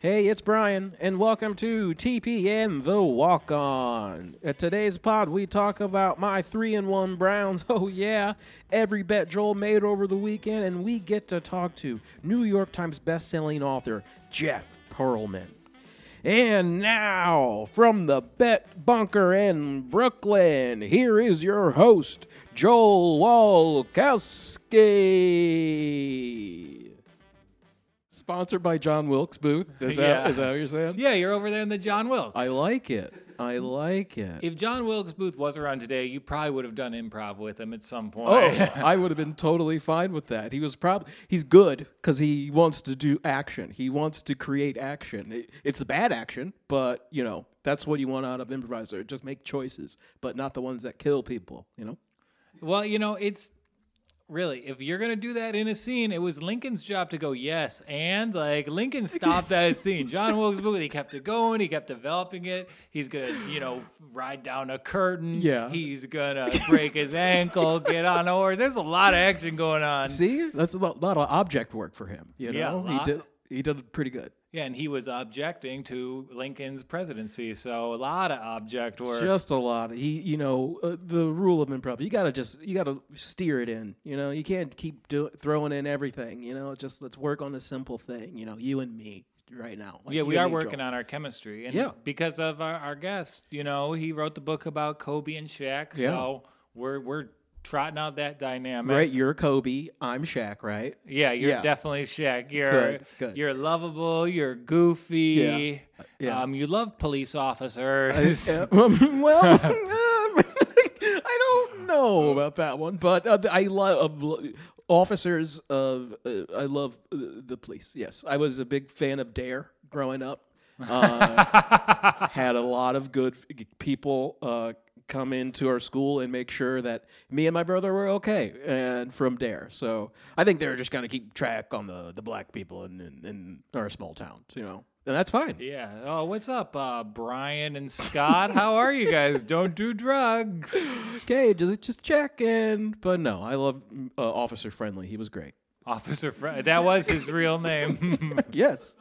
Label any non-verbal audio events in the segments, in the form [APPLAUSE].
Hey, it's Brian, and welcome to TPN The Walk On. At today's pod, we talk about my 3 and 1 Browns. [LAUGHS] Oh, yeah, every bet Joel made over the weekend, and we get to talk to New York Times best-selling author Jeff Pearlman. And now, from the Bet Bunker in Brooklyn, here is your host, Joel Walkowski. Sponsored by John Wilkes Booth. Is that, Yeah. is that what you're saying? Yeah, you're over there in the John Wilkes. I like it. I like it. If John Wilkes Booth was around today, you probably would have done improv with him at some point. Oh, [LAUGHS] I would have been totally fine with that. He was probably he's good because he wants to do action. He wants to create action. It- it's bad action, but you know that's what you want out of improviser. Just make choices, but not the ones that kill people. You know. well, you know, it's really if you're gonna do that in a scene, it was Lincoln's job to go yes, and like Lincoln stopped that [LAUGHS] scene. John Wilkes Booth, he kept it going, he kept developing it. He's gonna, you know, ride down a curtain. Yeah. He's gonna break his ankle, get on a horse. There's a lot of action going on. See, that's a lot, lot of object work for him. You know, a he did he did pretty good. Yeah, and he was objecting to Lincoln's presidency, so a lot of object work. Just a lot. He, you know, uh, the rule of improv. You gotta just, you gotta steer it in. You know, you can't keep do, throwing in everything. You know, just let's work on the simple thing. You know, you and me right now. Like yeah, we are working Joel. on our chemistry, and Yeah. because of our, our guest, you know, he wrote the book about Kobe and Shaq, so we're we're trotting out that dynamic. Right, you're Kobe. I'm Shaq. Right. Yeah, you're Yeah. definitely Shaq. You're Good, good. you're lovable. You're goofy. Yeah. Um, you love police officers. Uh, [LAUGHS] um, well, [LAUGHS] um, I don't know about that one, but uh, I love officers of. Uh, I love uh, the police. Yes, I was a big fan of Dare growing up. Uh, [LAUGHS] had a lot of good people uh, come into our school and make sure that me and my brother were okay, and from Dare. So I think they're just gonna keep track on the the black people in in, in our small towns, you know, and that's fine. yeah. Oh, what's up, uh, Brian and Scott? How are you guys? Don't do drugs. [LAUGHS] Okay, just just check in. But no, I love uh, Officer Friendly. He was great. Officer Fred. That was his real name. [LAUGHS] Yes.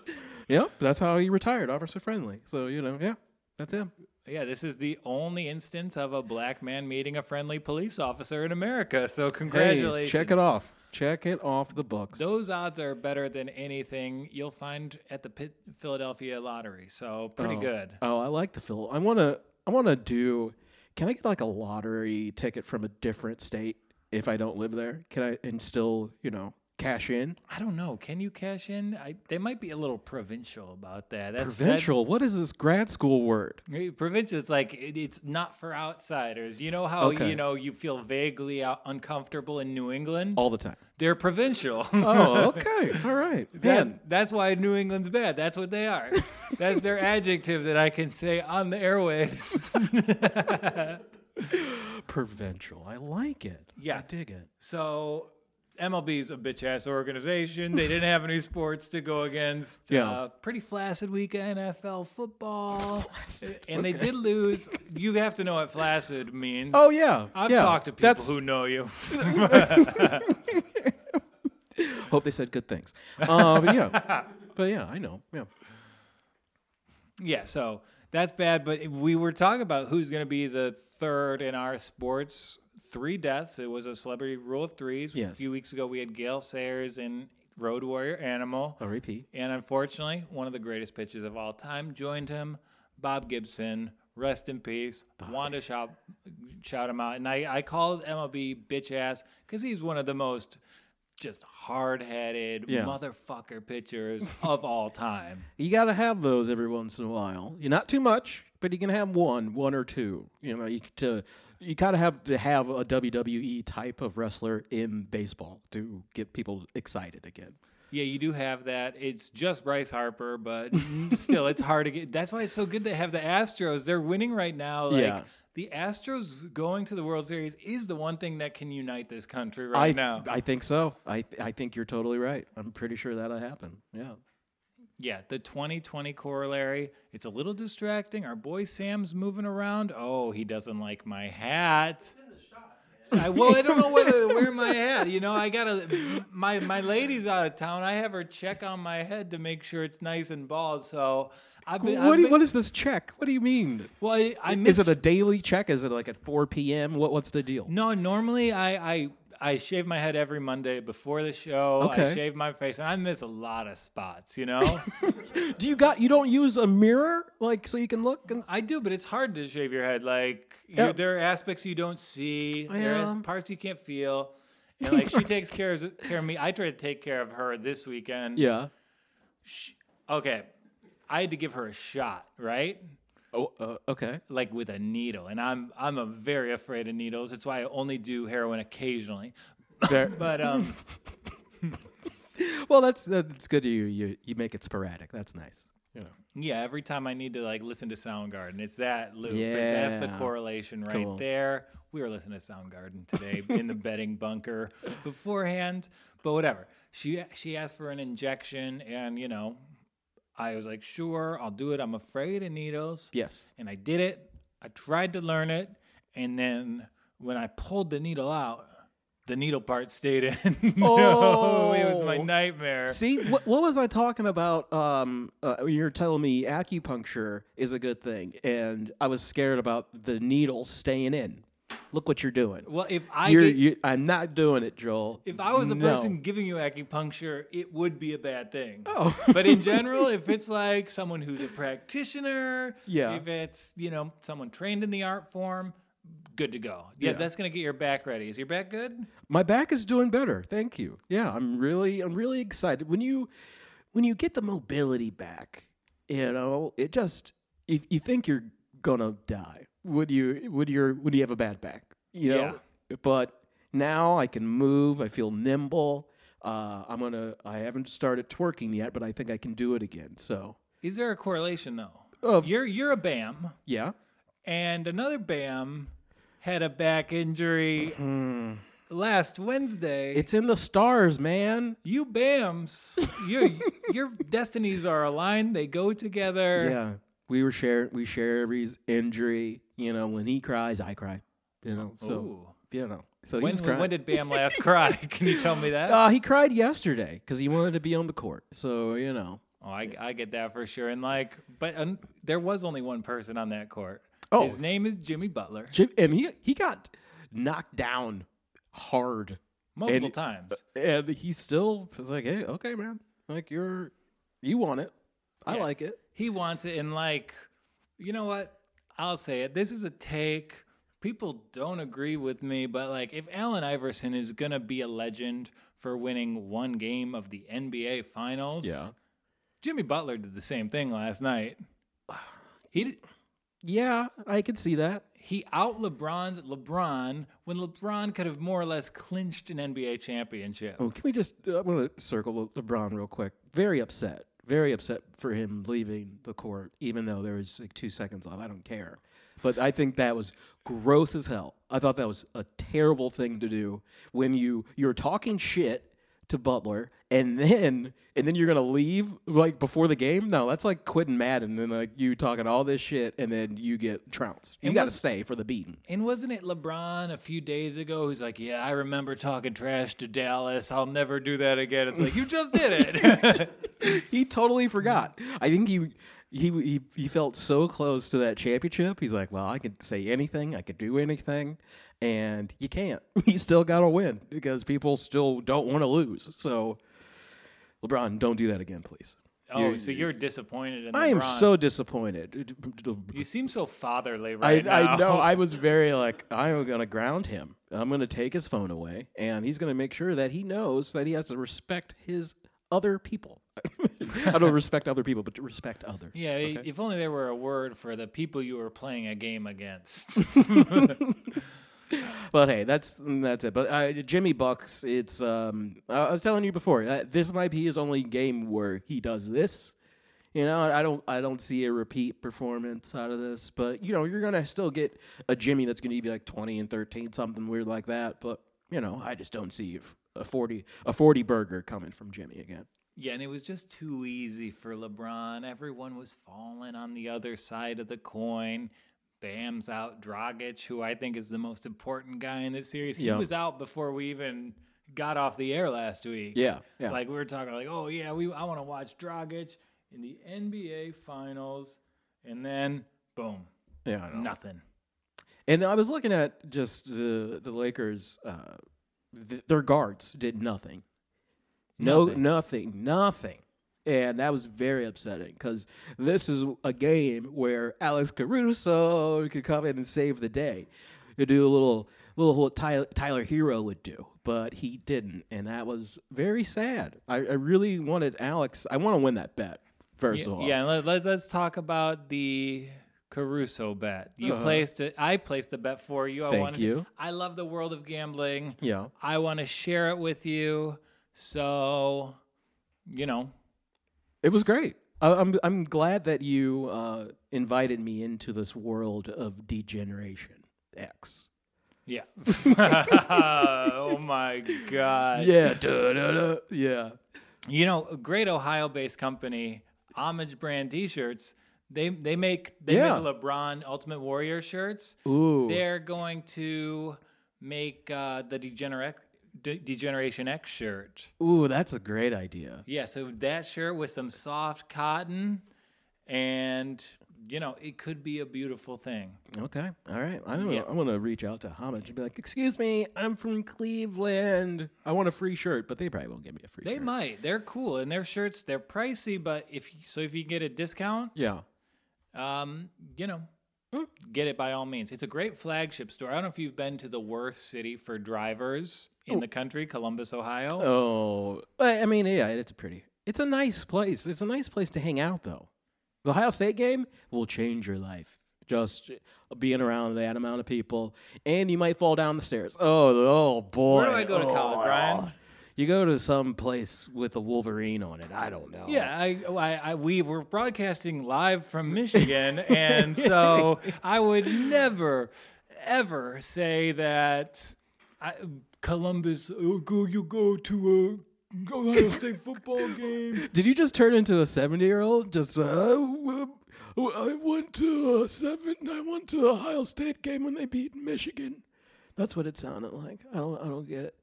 Yep, that's how he retired, Officer Friendly. So you know, yeah, that's him. Yeah, this is the only instance of a black man meeting a friendly police officer in America. So Hey, congratulations. check it off. Check it off the books. Those odds are better than anything you'll find at the Pit- Philadelphia lottery. So pretty oh. good. Oh, I like the Phil. I wanna I wanna do. Can I get like a lottery ticket from a different state if I don't live there? Can I and still you know cash in? I don't know. Can you cash in? I, they might be a little provincial about that. That's Provincial. What is this grad school word? Provincial is like it, it's not for outsiders. You know how Okay. you know you feel vaguely out, uncomfortable in New England. All the time. They're provincial. Oh, [LAUGHS] okay. All right. That's, that's why New England's bad. That's what they are. [LAUGHS] That's their adjective that I can say on the airwaves. [LAUGHS] provincial. I like it. Yeah. I dig it. so MLB's a bitch ass organization. They didn't have any sports to go against. Yeah. Uh, pretty flaccid week of NFL football. [LAUGHS] Flaccid, And they did lose. You have to know what flaccid means. Oh yeah. I've yeah. talked to people That's- who know you. [LAUGHS] [LAUGHS] Hope they said good things. Uh, but yeah, but yeah, I know. Yeah. Yeah, so that's bad. But we were talking about who's going to be the third in our sports. Three deaths. It was a celebrity rule of threes. Yes. A few weeks ago, we had Gale Sayers in Road Warrior Animal. R.E.P. And unfortunately, one of the greatest pitchers of all time joined him, Bob Gibson. Rest in peace. Wanted to shout, shout him out. And I, I called MLB bitch ass because he's one of the most just hard headed Yeah. motherfucker pitchers of all time. [LAUGHS] You got to have those every once in a while. You're not too much, but you can have one, one or two. You know, you to you kind of have to have a WWE type of wrestler in baseball to get people excited again. Yeah, you do have that. It's just Bryce Harper, but [LAUGHS] [LAUGHS] still, it's hard to get. That's why it's so good to have the Astros. They're winning right now. Like, Yeah. The Astros going to the World Series is the one thing that can unite this country right I now. I think so. I I think you're totally right. I'm pretty sure that'll happen. Yeah. Yeah, the 2020 corollary. It's a little distracting. Our boy Sam's moving around. Oh, he doesn't like my hat. I, well, I don't know whether to wear my hat. You know, I gotta. My my lady's out of town. I have her check on my head to make sure it's nice and bald. So I've been. what, I've you, been- what is this check? What do you mean? Well, I, I miss. Is it a daily check? Is it like at 4 p.m.? What What's the deal? No, normally I, I I shave my head every Monday before the show. Okay. I shave my face, and I miss a lot of spots. You know, [LAUGHS] Do you got you don't use a mirror like so you can look? And, I do, but it's hard to shave your head. Like Yeah. there are aspects you don't see, there Yeah. are parts you can't feel. And [LAUGHS] like she takes care of, care of me. I try to take care of her this weekend. yeah. Sh- Okay, I had to give her a shot, right? Oh, uh, okay. Like with a needle, and I'm I'm a very afraid of needles. That's why I only do heroin occasionally. [LAUGHS] But um, [LAUGHS] well, that's that's good. You you you make it sporadic. That's nice. Know. Yeah, every time I need to like listen to Soundgarden, it's that loop. Yeah. That's the correlation right Cool. there. We were listening to Soundgarden today in the betting bunker beforehand, but whatever. She she asked for an injection, and you know, I was like, sure, I'll do it. I'm afraid of needles, Yes. and I did it. I tried to learn it, and then when I pulled the needle out. The needle part stayed in. [LAUGHS] no, it was my Oh. nightmare. See, what, what was I talking about? Um, uh, you're telling me acupuncture is a good thing, and I was scared about the needles staying in. Look what you're doing. Well, if I You're, get, you, I'm not doing it, Joel. If I was the No. person giving you acupuncture, it would be a bad thing. Oh. [LAUGHS] but in general, if it's like someone who's a practitioner, Yeah. if it's, you know, someone trained in the art form, good to go. Yeah, Yeah. that's going to get your back ready. Is your back good? My back is doing better. Thank you. Yeah, I'm really I'm really excited. When you when you get the mobility back, you know, it just if you think you're gonna die when you when you're when you have a bad back. You know? Yeah. But now I can move, I feel nimble. Uh, I'm gonna I haven't started twerking yet, but I think I can do it again. So Is there a correlation though? Of- you're you're a BAM yeah. and another BAM had a back injury last Wednesday. It's in the stars, man. you BAMs, your [LAUGHS] your destinies are aligned. They go together. Yeah. We were share we share every injury. You know, when he cries, I cry. You know. So Ooh. you know. So he When, when did Bam last [LAUGHS] cry? Can you tell me that? uh, he cried yesterday because he wanted to be on the court. So you know. oh, I, I get that for sure. And like, but um, there was only one person on that court. Oh. His name is Jimmy Butler. Jim, and he he got knocked down hard, Multiple and- times. and he still was like, "Hey, okay, man, like you're you want it, I Yeah. like it." He wants it. And like, you know what? I'll say it. This is a take. People don't agree with me, but like, if Allen Iverson is going to be a legend for winning one game of the NBA Finals, Yeah. Jimmy Butler did the same thing last night. [SIGHS] He did, Yeah, I could see that. he out LeBron's LeBron when LeBron could have more or less clinched an NBA championship. Oh, can we just? I want to circle LeBron real quick. Very upset. Very upset for him leaving the court, even though there was like two seconds left. I don't care, but I think that was gross as hell. I thought that was a terrible thing to do when you you're talking shit to Butler and then and then you're gonna leave like before the game. No, that's like quitting Madden and then like you talking all this shit and then you get trounced. You got to stay for the beating. And wasn't it LeBron a few days ago who's like, "Yeah, I remember talking trash to Dallas. I'll never do that again." It's like you just did it. [LAUGHS] he totally forgot. I think he, he he he felt so close to that championship. He's like, well, I could say anything, I could do anything, and you can't. [LAUGHS] You still got to win because people still don't want to lose. So, LeBron, don't do that again, please. oh, You're- so you're disappointed in I am so disappointed. You seem so fatherly I, right now. I know. I [LAUGHS] was very like, I'm going to ground him. I'm going to take his phone away, and he's going to make sure that he knows that he has to respect his other people. [LAUGHS] I don't respect other people, but to respect others. yeah, okay? if only there were a word for the people you were playing a game against. [LAUGHS] But hey, that's that's it. But uh, Jimmy Bucks, it's um, I was telling you before, uh, this might be his only game where he does this. You know, I don't I don't see a repeat performance out of this, but you know, you're gonna still get a Jimmy that's gonna give you like twenty and thirteen, something weird like that. But you know, I just don't see a forty a forty burger coming from Jimmy again. Yeah, and it was just too easy for LeBron. Everyone was falling on the other side of the coin. Bam's out. Dragic, who I think is the most important guy in this series, he Yeah. was out before we even got off the air last week. Yeah, yeah. Like we were talking, like, oh yeah, we I want to watch Dragic in the NBA Finals, and then boom, yeah, nothing. And I was looking at just the the Lakers. Uh, th- their guards did nothing. No, Nothing. nothing, nothing. And that was very upsetting because this is a game where Alex Caruso could come in and save the day. Could do a little, little what Tyler, Tyler Herro would do, but he didn't, and that was very sad. I, I really wanted Alex. I want to win that bet. First yeah, of all, yeah. Let, let, let's talk about the Caruso bet. You Uh-huh. placed it. I placed the bet for you. I Thank wanted you. I love the world of gambling. yeah. I want to share it with you. So, you know, It was great. I, I'm I'm glad that you uh, invited me into this world of degeneration X. yeah. [LAUGHS] oh my god. Yeah, da, da, da. yeah. You know, a great Ohio-based company, Homage Brand T-shirts. They they make they Yeah. make LeBron Ultimate Warrior shirts. Ooh, They're going to make uh, the Degenerate De- Degeneration X shirt. ooh, that's a great idea. Yeah, so that shirt with some soft cotton, and you know, it could be a beautiful thing. Okay, all right. I'm gonna, Yeah. I'm gonna reach out to Homage and be like, "Excuse me, I'm from Cleveland. I want a free shirt," but they probably won't give me a free shirt. They shirt. might. They're cool, and their shirts they're pricey, but if you- so, if you get a discount, Yeah. um, you know, Hmm. get it by all means. It's a great flagship store. I don't know if you've been to the worst city for drivers in Oh. the country, Columbus, Ohio. Oh, I mean, yeah, it's a pretty, it's a nice place. It's a nice place to hang out, though. The Ohio State game will change your life. Just being around that amount of people, and you might fall down the stairs. Oh, oh boy! Where do I go to college, Oh, Brian? You go to some place with a Wolverine on it. I don't know. Yeah, I, I, I, we were broadcasting live from Michigan, [LAUGHS] and so [LAUGHS] I would never, ever say that I, Columbus. Oh, go you go to a Ohio State football game. Did you just turn into a seventy-year-old? Just uh, uh, I went to a seven. I went to the Ohio State game when they beat Michigan. That's what it sounded like. I don't. I don't get it.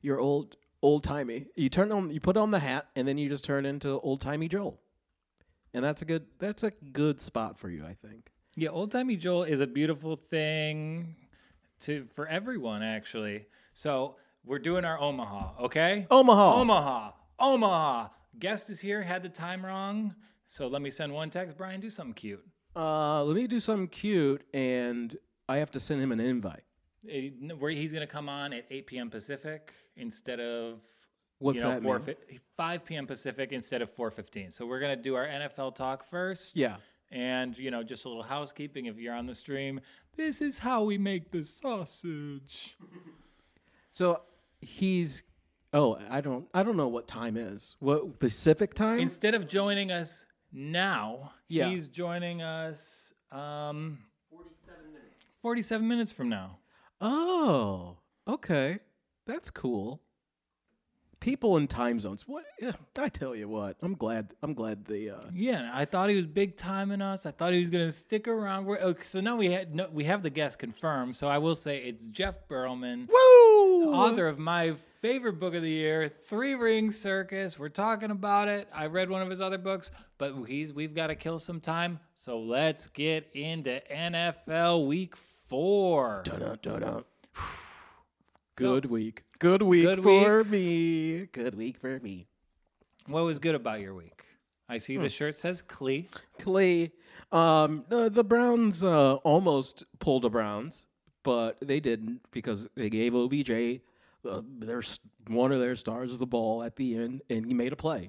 You're old, old timey. You turn on. You put on the hat, and then you just turn into old timey Joel. And that's a good. That's a good spot for you, I think. Yeah, old timey Joel is a beautiful thing to for everyone actually. So we're doing our Omaha, okay? Omaha. Omaha, Omaha. Guest is here. Had the time wrong. So let me send one text. Brian, do something cute. Uh, let me do something cute, and I have to send him an invite. No, Where he's going to come on at 8 p.m. Pacific instead of What's you know, that 4, mean? 5 p.m. Pacific instead of 4:15. So we're going to do our NFL talk first. Yeah. And you know, just a little housekeeping if you're on the stream. This is how we make the sausage. So he's. Oh, I don't. I don't know what time is. What Pacific time? Instead of joining us now, Yeah. he's joining us um 47 minutes from now. Oh, okay. That's cool. People in time zones. What? yeah, I tell you what. I'm glad. I'm glad the. Uh, Yeah, I thought he was big timing us. I thought he was going to stick around. We're, okay, so now we had no, we have the guest confirmed. So I will say it's Jeff Pearlman, Woo! author of my favorite book of the year, Three Ring Circus. We're talking about it. I read one of his other books, but he's we've got to kill some time. So let's get into NFL Week Four. Dun-dun, dun-dun. [SIGHS] Good week. Good week Good for me. Good week for me. What was good about your week? I see Hmm. the shirt says Clee. Clay. Um, the, the Browns uh, almost pulled a Browns, but they didn't because they gave OBJ uh, their s- one of their stars the ball at the end, and he made a play.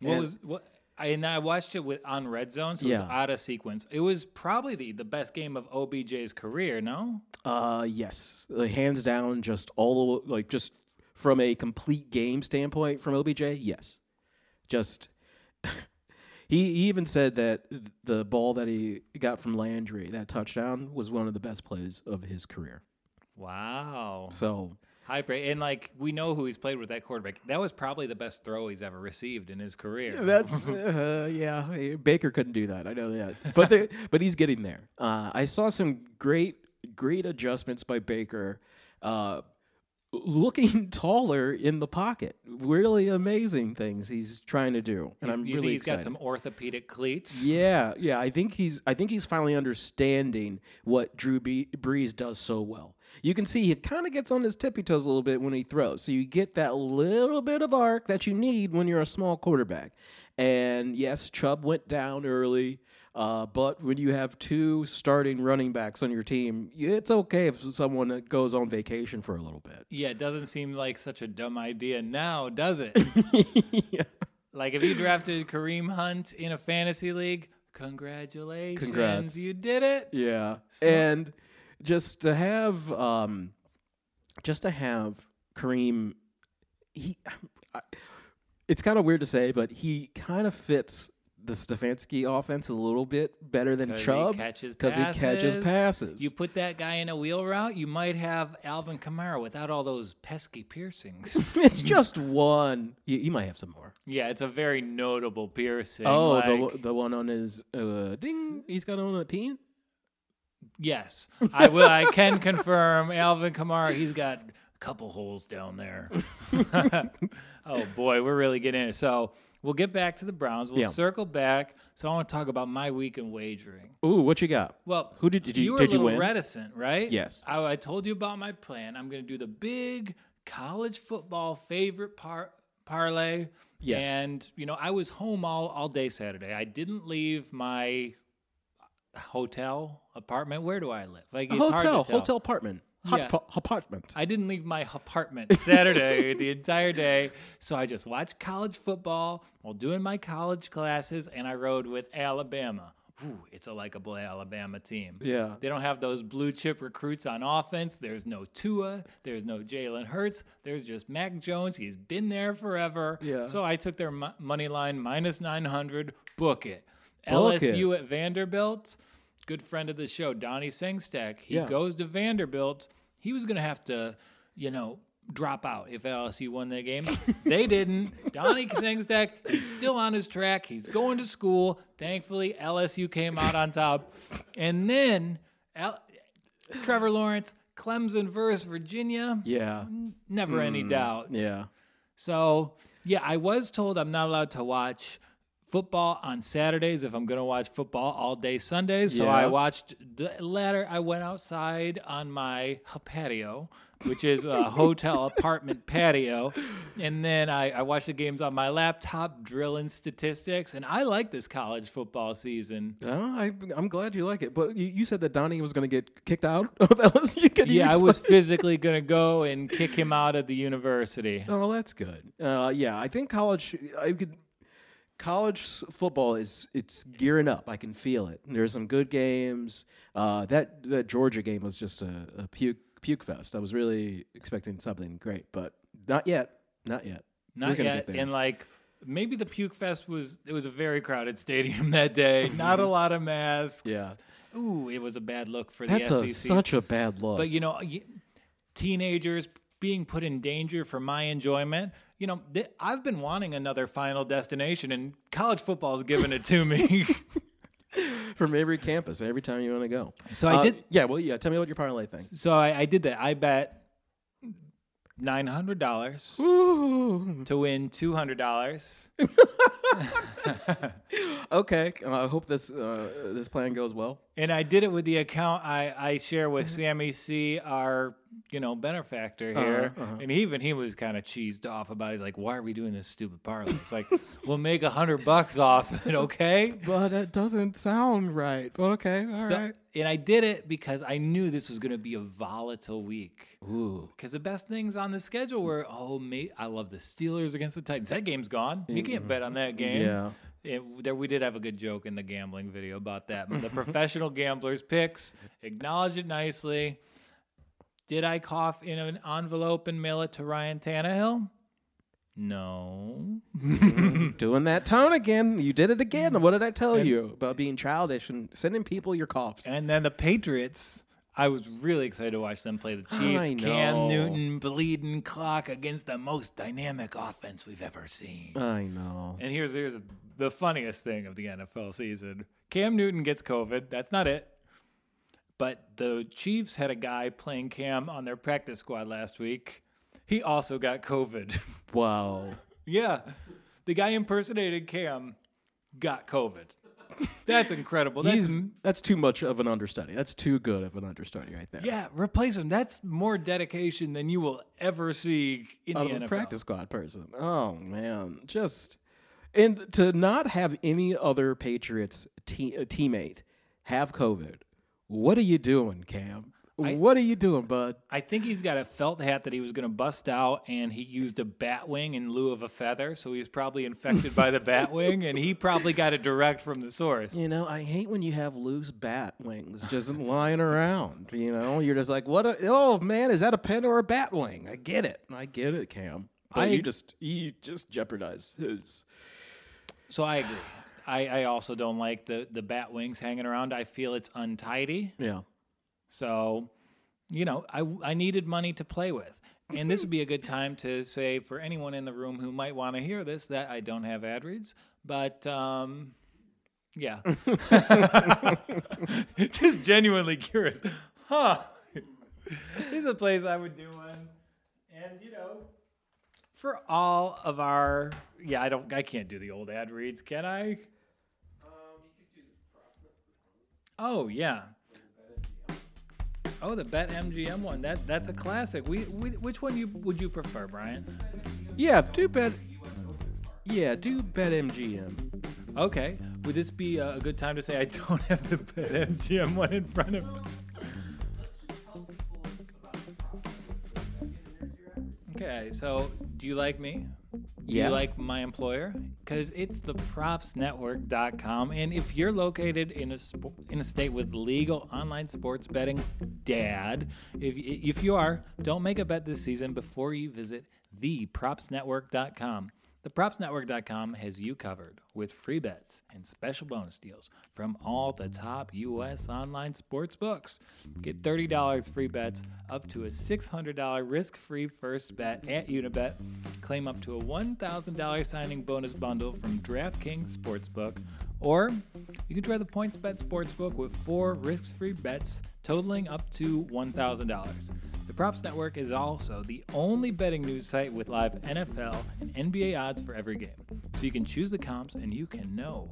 What And- was what? I, and I watched it with on Red Zone, so it Yeah. was out of sequence. It was probably the, the best game of OBJ's career. No, Uh, yes, uh, hands down, just all the like just from a complete game standpoint from OBJ, yes, just. [LAUGHS] He, he even said that the ball that he got from Landry, that touchdown, was one of the best plays of his career. wow. So High praise, and like we know who he's played with that quarterback. That was probably the best throw he's ever received in his career. That's [LAUGHS] uh, yeah. Baker couldn't do that. I know that, but they- [LAUGHS] but he's getting there. Uh, I saw some great great adjustments by Baker, uh, looking [LAUGHS] taller in the pocket. Really amazing things he's trying to do, and I'm you really think he's got some orthopedic cleats. Yeah, yeah. I think he's. I think he's finally understanding what Drew B- Brees does so well. You can see he kind of gets on his tippy toes a little bit when he throws, so you get that little bit of arc that you need when you're a small quarterback. And yes, Chubb went down early, uh, but when you have two starting running backs on your team, it's okay if someone goes on vacation for a little bit. Yeah, it doesn't seem like such a dumb idea now, does it? [LAUGHS] yeah. like if you drafted Kareem Hunt in a fantasy league, congratulations, Congrats. you did it. Yeah, Smart. and just to have, um, just to have Kareem, he, I, it's kind of weird to say, but he kind of fits the Stefanski offense a little bit better than Chubb because he catches passes. You put that guy in a wheel route, you might have Alvin Kamara without all those pesky piercings. [LAUGHS] it's just one. You, you might have some more. yeah, it's a very notable piercing. Oh, like- the one- the one on his uh, ding. He's got on a teen. Yes, I will. I can confirm, Alvin Kamara. He's got a couple holes down there. [LAUGHS] oh boy, we're really getting it. So we'll get back to the Browns. We'll Yeah. circle back. So I want to talk about my week in wagering. Ooh, what you got? Well, Who did- did you- were did a you little win? reticent, right? Yes. I, I told you about my plan. I'm going to do the big college football favorite par- parlay. Yes. And you know, I was home all all day Saturday. I didn't leave my hotel apartment. Where do I live? Like it's hard hotel, to tell. hotel apartment, hot Yeah. po- apartment. I didn't leave my apartment [LAUGHS] Saturday the entire day. So I just watched college football while doing my college classes, and I rode with Alabama. Ooh, it's a likable Alabama team. Yeah. They don't have those blue chip recruits on offense. There's no Tua. There's no Jalen Hurts. There's just Mac Jones. He's been there forever. Yeah. So I took their mo- money line minus 900. Book it. LSU at Vanderbilt. Good friend of the show, Donnie Sengstack. He Yeah. goes to Vanderbilt. He was going to have to, you know, drop out if LSU won that game. [LAUGHS] they didn't. Donnie Sengstack, he's still on his track. He's going to school. Thankfully, LSU came out on top. And then Trevor Lawrence, Clemson versus Virginia. Yeah. Never any doubt. Mm, Yeah. So, yeah, I was told I'm not allowed to watch football on Saturdays if I'm going to watch football all day Sundays. So I watched the latter. I went outside on my patio, which is a [LAUGHS] hotel apartment patio. And then I, I watched the games on my laptop, drilling statistics. And I like this college football season. Oh, I, I'm glad you like it. But you, you said that Donnie was going to get kicked out [LAUGHS] of LSU. Can Yeah, I was physically going to go and kick him out of the university. Oh, that's good. Uh, yeah, I think college. I could. College football is it's gearing up. I can feel it. There's some good games. Uh, that that Georgia game was just a, a puke puke fest. I was really expecting something great, but not yet. Not yet. Not yet. And like maybe the Puke Fest was it was a very crowded stadium [LAUGHS] that day. [LAUGHS] Not a lot of masks. Yeah. Ooh, it was a bad look for That's the SEC. such a bad look. but you know, teenagers being put in danger for my enjoyment. You know, th- I've been wanting another final destination, and college football's given it to me. [LAUGHS] From every campus, every time you want to go. So I Uh, did- Yeah. Well, yeah. Tell me about your parlay thing. so I, I did that. I bet nine hundred dollars Ooh. to win two hundred dollars. [LAUGHS] [LAUGHS] Okay. Uh, I hope this uh, this plan goes well. And I did it with the account I, I share with Sammy C, our you know benefactor here. Uh-huh, uh-huh. And even he was kind of cheesed off about. it. He's like, "Why are we doing this stupid parlay?" It's like, [LAUGHS] we'll make a hundred bucks off it, [LAUGHS] okay? But that doesn't sound right. But okay. all right. So- and I did it because I knew this was going to be a volatile week. Ooh. Because the best things on the schedule were, oh, mate, I love the Steelers against the Titans. That game's gone. You can't bet on that game. Yeah. It, there, we did have a good joke in the gambling video about that. But the mm-hmm. professional gamblers picks, acknowledge it nicely. Did I cough in an envelope and mail it to Ryan Tannehill? No. Mm-hmm. [LAUGHS] Doing that tone again. You did it again. What did I tell And- you about being childish and sending people your coughs? and then the Patriots, I was really excited to watch them play the Chiefs. I. Cam know. Newton bleeding clock against the most dynamic offense we've ever seen. I know. And here's here's the funniest thing of the NFL season. Cam Newton gets COVID. That's not it. But the Chiefs had a guy playing Cam on their practice squad last week. He also got COVID. [LAUGHS] Wow. yeah. The guy impersonated Cam got COVID. [LAUGHS] That's incredible. That's He's that's too much of an understudy. That's too good of an understudy right there. yeah, replace him. That's more dedication than you will ever see in out the of a NFL. practice squad person. Oh man, just and to not have any other Patriots te- uh, teammate have COVID. What are you doing, Cam? I- what are you doing, bud? I think he's got a felt hat that he was going to bust out, and he used a bat wing in lieu of a feather. So he's probably infected by the bat [LAUGHS] wing, and he probably got it direct from the source. You know, I hate when you have loose bat wings just lying around. You know, you're just like, what? A, oh man, is that a pen or a bat wing? I get it. I get it, Cam. But I- you just you just jeopardize his. So I agree. I, I also don't like the the bat wings hanging around. I feel it's untidy. Yeah. So, you know, I I needed money to play with. And this would be a good time to say for anyone in the room who might want to hear this that I don't have ad reads, but um yeah. [LAUGHS] Just genuinely curious. Huh. this is a place I would do one. And you know, for all of our yeah, I don't I can't do the old ad reads, can I? Oh yeah. Oh, the Bet MGM one. That that's a classic. We, we which one you would you prefer, Brian? Yeah. Do bet. Yeah. Do bet MGM. Okay. Would this be a, a good time to say I don't have the Bet MGM one in front of me? Okay, so do you like me? Do Yeah. you like my employer? Because it's the propsnetwork.com. And if you're located in a, sp- in a state with legal online sports betting, dad, if, if you are, don't make a bet this season before you visit thepropsnetwork.com. ThePropsNetwork.com has you covered with free bets and special bonus deals from all the top U.S. online sports books. Get $30 free bets up to a $600 risk free first bet at Unibet. Claim up to a $1,000 signing bonus bundle from DraftKings Sportsbook. Or you can try the PointsBet Sportsbook with four risk free bets totaling up to $1,000. The Props Network is also the only betting news site with live NFL and NBA odds for every game. So you can choose the comps and you can know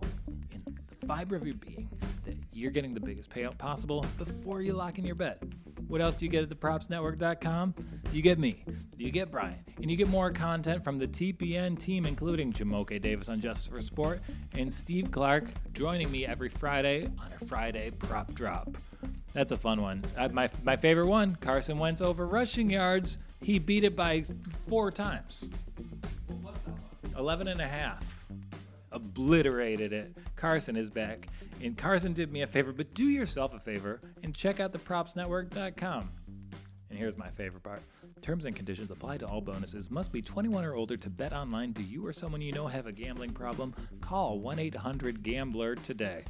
in the fiber of your being that you're getting the biggest payout possible before you lock in your bet. What else do you get at thepropsnetwork.com? You get me, you get Brian, and you get more content from the TPN team, including Jamoke Davis on Justice for Sport and Steve Clark joining me every Friday on a Friday prop drop. That's a fun one. My, my favorite one Carson Wentz over rushing yards. He beat it by four times. 11 and a half. Obliterated it. Carson is back. And Carson did me a favor, but do yourself a favor and check out thepropsnetwork.com. And here's my favorite part. Terms and conditions apply to all bonuses. Must be 21 or older to bet online. Do you or someone you know have a gambling problem? Call 1 800 Gambler today.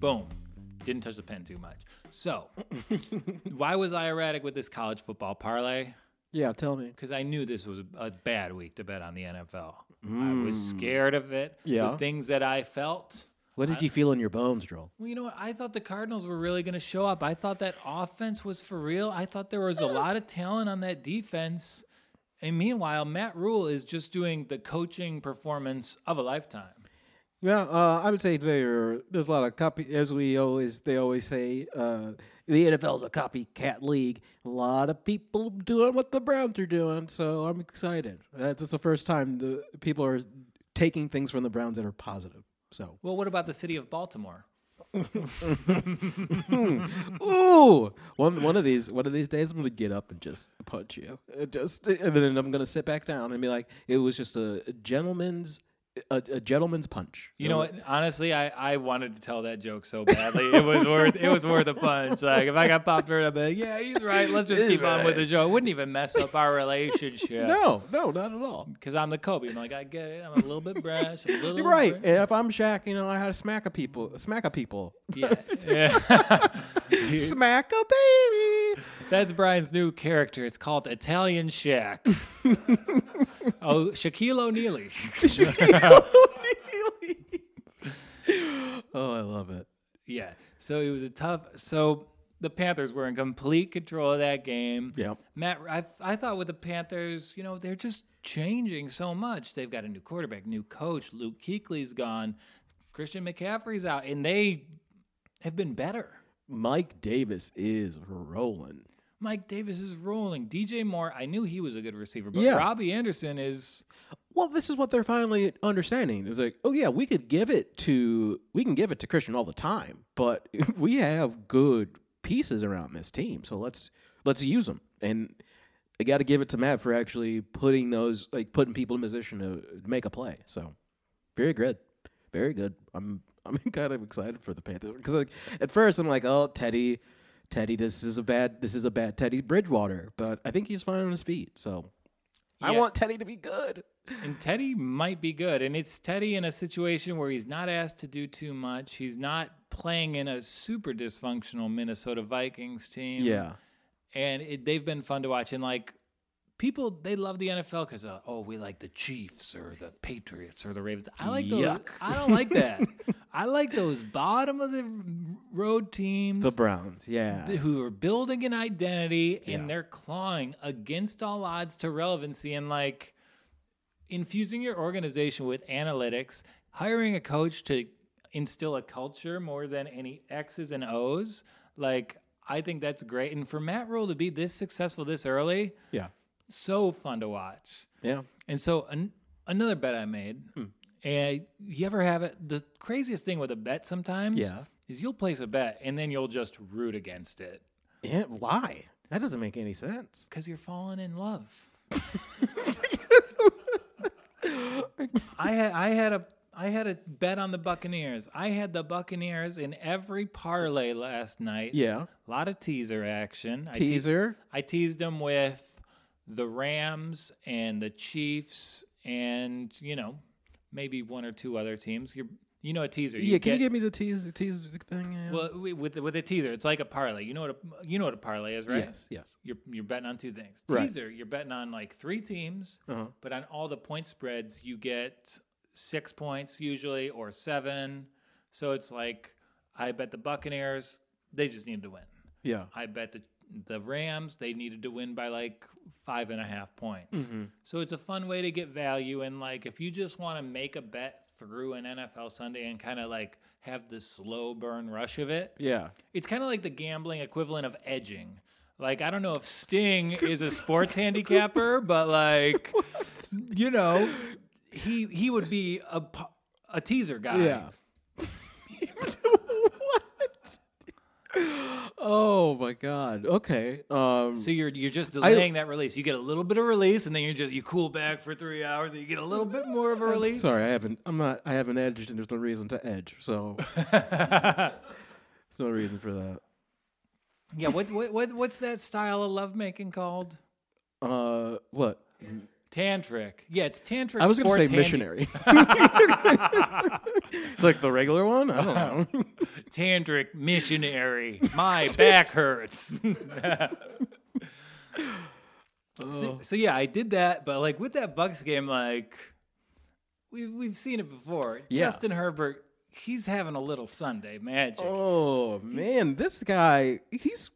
Boom. Didn't touch the pen too much. So, [LAUGHS] why was I erratic with this college football parlay? Yeah. Tell me. Because I knew this was a bad week to bet on the NFL. I was mm. scared of it. Yeah. The things that I felt. What did you feel in your bones, Joel? Well, you know what? I thought the Cardinals were really going to show up. I thought that offense was for real. I thought there was a lot of talent on that defense. And meanwhile, Matt Rhule is just doing the coaching performance of a lifetime. Yeah, uh, I would say there there's a lot of copy as we always they always say uh, the NFL is a copycat league. A lot of people doing what the Browns are doing, so I'm excited. That's just the first time the people are taking things from the Browns that are positive. So, Well, what about the city of Baltimore? [LAUGHS] ooh, one one of these one of these days I'm gonna get up and just punch you, just and then I'm gonna sit back down and be like, it was just a gentleman's a, a gentleman's punch. You know what? Honestly, I, I wanted to tell that joke so badly. It was worth it was worth a punch. Like if I got popped hurt, I'd be like, yeah, he's right. Let's just He's keep on with the show. It wouldn't even mess up our relationship. No, no, not at all. Because I'm the Kobe. I'm like, I get it. I'm a little bit brash. A [LAUGHS] little You're right. bra- And if I'm Shaq, you know, I had to smack a people, smack a people, Yeah. [LAUGHS] yeah. smack a baby. That's Brian's new character. It's called Italian Shaq. [LAUGHS] oh, [LAUGHS] Shaquille O'Neal. oh, I love it. Yeah. So it was a tough. So the Panthers were in complete control of that game. Yeah. Matt, I, I thought with the Panthers, you know, they're just changing so much. They've got a new quarterback, new coach. Luke Kuechly's gone. Christian McCaffrey's out, and they have been better. Mike Davis is rolling. Mike Davis is rolling. DJ Moore, I knew he was a good receiver, but Yeah. Robbie Anderson is Well, this is what they're finally understanding. It's like, oh yeah, we could give it to we can give it to Christian all the time, but [LAUGHS] we have good pieces around this team, so let's let's use them. And I got to give it to Matt for actually putting those like putting people in position to make a play. So very good, very good. I'm [LAUGHS] I'm kind of excited for the Panthers because like at first I'm like, oh Teddy, Teddy, this is a bad this is a bad Teddy Bridgewater, but I think he's fine on his feet. So I want Teddy to be good. And Teddy might be good. And it's Teddy in a situation where he's not asked to do too much. He's not playing in a super dysfunctional Minnesota Vikings team. Yeah. And it, they've been fun to watch. And like people, they love the NFL because, uh, oh, we like the Chiefs or the Patriots or the Ravens. I like those. Yuck. I don't like that. [LAUGHS] I like those bottom of the road teams The Browns, yeah. who are building an identity Yeah. and they're clawing against all odds to relevancy and like infusing your organization with analytics, hiring a coach to instill a culture more than any X's and O's. Like, I think that's great. And for Matt Rhule to be this successful this early, Yeah. so fun to watch. Yeah. And so an, another bet I made, Hmm. And you ever have it? The craziest thing with a bet sometimes Yeah. is you'll place a bet and then you'll just root against it. Yeah. Why? That doesn't make any sense. Because you're falling in love. [LAUGHS] I had I had a I had a bet on the Buccaneers. I had the Buccaneers in every parlay last night. Yeah. A lot of teaser action. I teased, Teaser. I teased them with the Rams and the Chiefs and you know maybe one or two other teams. You you know a teaser. yeah. Can get- you give me the tease the tease thing? Yeah. well wi- with with a teaser? It's like a parlay. You know what a you know what a parlay is, right? Yes. Yes. You're you're betting on two things. Right. Teaser, you're betting on like three teams, Uh huh. but on all the point spreads, you get six points usually or seven. So it's like I bet the Buccaneers, they just needed to win. Yeah. I bet the the Rams, they needed to win by like five and a half points. Mm-hmm. So it's a fun way to get value. And like if you just want to make a bet through an NFL Sunday and kind of like have the slow burn rush of it, Yeah. it's kind of like the gambling equivalent of edging. Like I don't know if Sting is a sports [LAUGHS] handicapper, but like [LAUGHS] you know, he he would be a a teaser guy. Yeah. Oh my god. Okay. Um. So you're you're just delaying that release. You get a little bit of release, and then you're just you cool back for three hours, and you get a little bit more of a release. Sorry, I haven't. I'm not. I haven't edged, and there's no reason to edge. So [LAUGHS] there's no reason for that. yeah. What what what what's that style of lovemaking called? Uh. What? Tantric. Yeah, it's tantric. I was going to say missionary. [LAUGHS] it's like the regular one. I don't oh. know. Tantric missionary. My [LAUGHS] back hurts. [LAUGHS] so, oh. so yeah, I did that, but like with that Bucks game, like we've we've seen it before. Yeah. Justin Herbert, he's having a little Sunday magic. Oh man, this guy, he's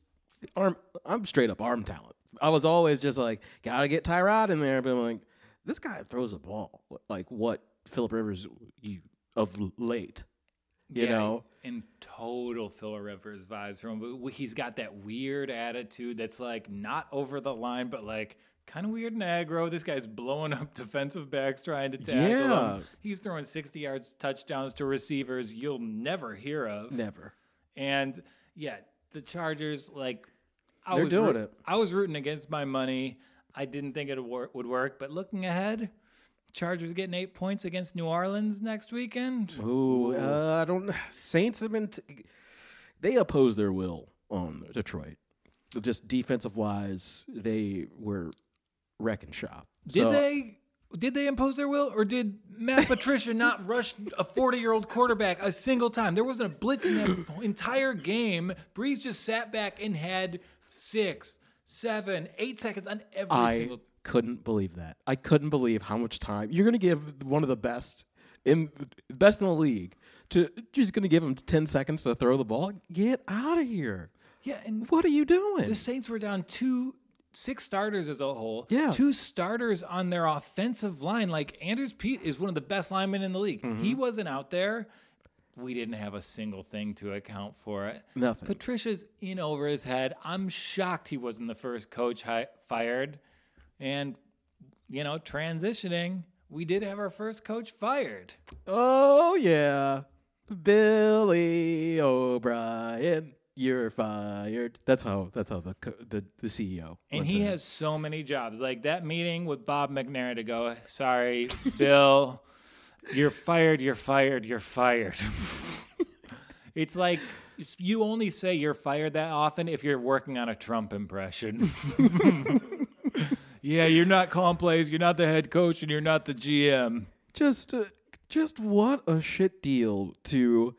arm. I'm straight up arm talent. I was always just like, gotta get Tyrod in there, but I'm like, this guy throws a ball like what Philip Rivers you of late. You Yeah, know, in total Philip Rivers vibes from him. But he's got that weird attitude that's like not over the line, but like kind of weird and aggro. This guy's blowing up defensive backs trying to tackle Yeah. him. He's throwing 60 yards touchdowns to receivers you'll never hear of. never. And yeah, the Chargers, like, I They're was doing root- it. I was rooting against my money. I didn't think it would work, would work, but looking ahead, Chargers getting eight points against New Orleans next weekend. Ooh, uh, I don't. Saints have been. T- they opposed their will on Detroit. Just defensive wise, they were wrecking shop. Did So- they? Did they impose their will, or did Matt [LAUGHS] Patricia not rush a forty-year-old quarterback a single time? There wasn't a blitz in that entire game. Brees just sat back and had six, seven, eight seconds on every single I single. couldn't believe that. I couldn't believe how much time you're going to give one of the best in best in the league to. Just going to give him ten seconds to throw the ball. Get out of here! Yeah, and What are you doing? the Saints were down two, six starters as a whole. Yeah. two starters on their offensive line. Like Andrus Peat is one of the best linemen in the league. Mm-hmm. He wasn't out there. We didn't have a single thing to account for it. Nothing. Patricia's in over his head. I'm shocked he wasn't the first coach hi- fired. And, you know, transitioning, we did have our first coach fired. Oh yeah, Billy O'Brien, you're fired. That's how. That's how the co- the the CEO. And he has so many jobs. Like that meeting with Bob McNair to go, sorry, Bill, you're fired, you're fired, you're fired. [LAUGHS] it's like you only say you're fired that often if you're working on a Trump impression. [LAUGHS] yeah, you're not calling plays, you're not the head coach, and you're not the GM. just uh, just what a shit deal to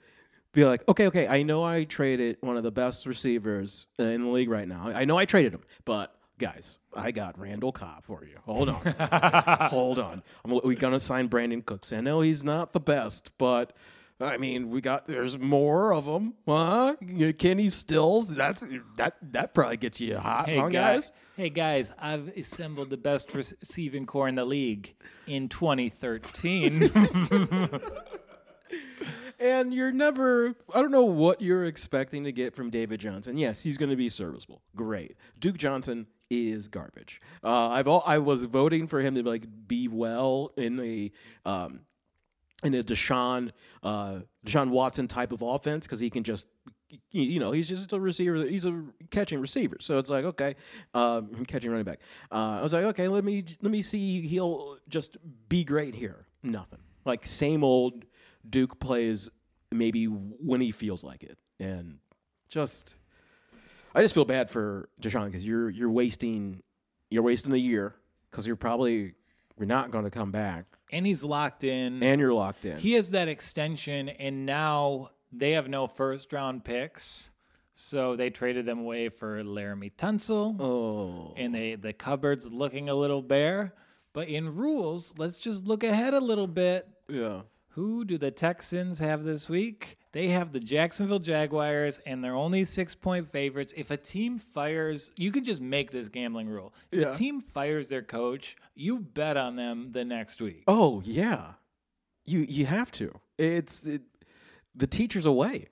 be like. Okay, okay. I know I traded one of the best receivers in the league right now. I know I traded him, but. Guys, I got Randall Cobb for you. Hold on, [LAUGHS] hold on. I'm, we gonna sign Brandin Cooks. I know he's not the best, but I mean, we got there's more of them. Huh? Kenny Stills. That's that. That probably gets you hot, Hey huh, guys, guys. hey guys, I've assembled the best receiving core in the league in 2013. [LAUGHS] And you're never, I don't know what you're expecting to get from David Johnson. Yes, he's going to be serviceable. Great. Duke Johnson is garbage. Uh, I've all, I was voting for him to like be well in a um, in a Deshaun uh, Deshaun Watson type of offense because he can just you know he's just a receiver. He's a catching receiver. So it's like okay, um, [LAUGHS] catching running back. Uh, I was like okay, let me let me see. He'll just be great here. Nothing like same old Duke plays maybe when he feels like it, and just I just feel bad for Deshaun because you're you're wasting you're wasting a year because you're probably you're not going to come back and he's locked in. and you're locked in. he has that extension, and now they have no first round picks. So they traded them away for Laremy Tunsil, oh, and they the cupboard's looking a little bare. But in rules, let's just look ahead a little bit. yeah. Who do the Texans have this week? They have the Jacksonville Jaguars, and they're only six point favorites. If a team fires, you can just make this gambling rule. If Yeah. a team fires their coach, you bet on them the next week. Oh yeah, you you have to. It's it, the teacher's away.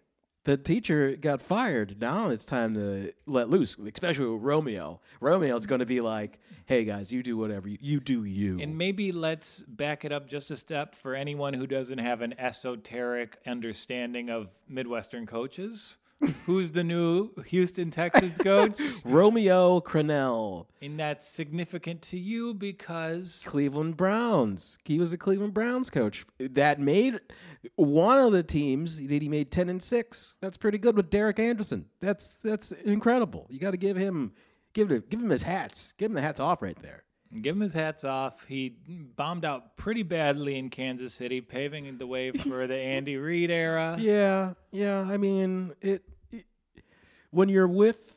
The teacher got fired. Now it's time to let loose, especially with Romeo. Romeo's going to be like, "Hey guys, you do whatever you, you do. You." And maybe let's back it up just a step for anyone who doesn't have an esoteric understanding of Midwestern coaches. Who's the new Houston Texans coach? [LAUGHS] Romeo Crennel, and that's significant to you because Cleveland Browns. He was a Cleveland Browns coach that made one of the teams that he made ten and six. That's pretty good with Derek Anderson. That's that's incredible. You got to give him give it give him his hats. Give him the hats off right there. give him his hats off. He bombed out pretty badly in Kansas City, paving the way for the Andy Reid era. [LAUGHS] Yeah, yeah. I mean, it when you're with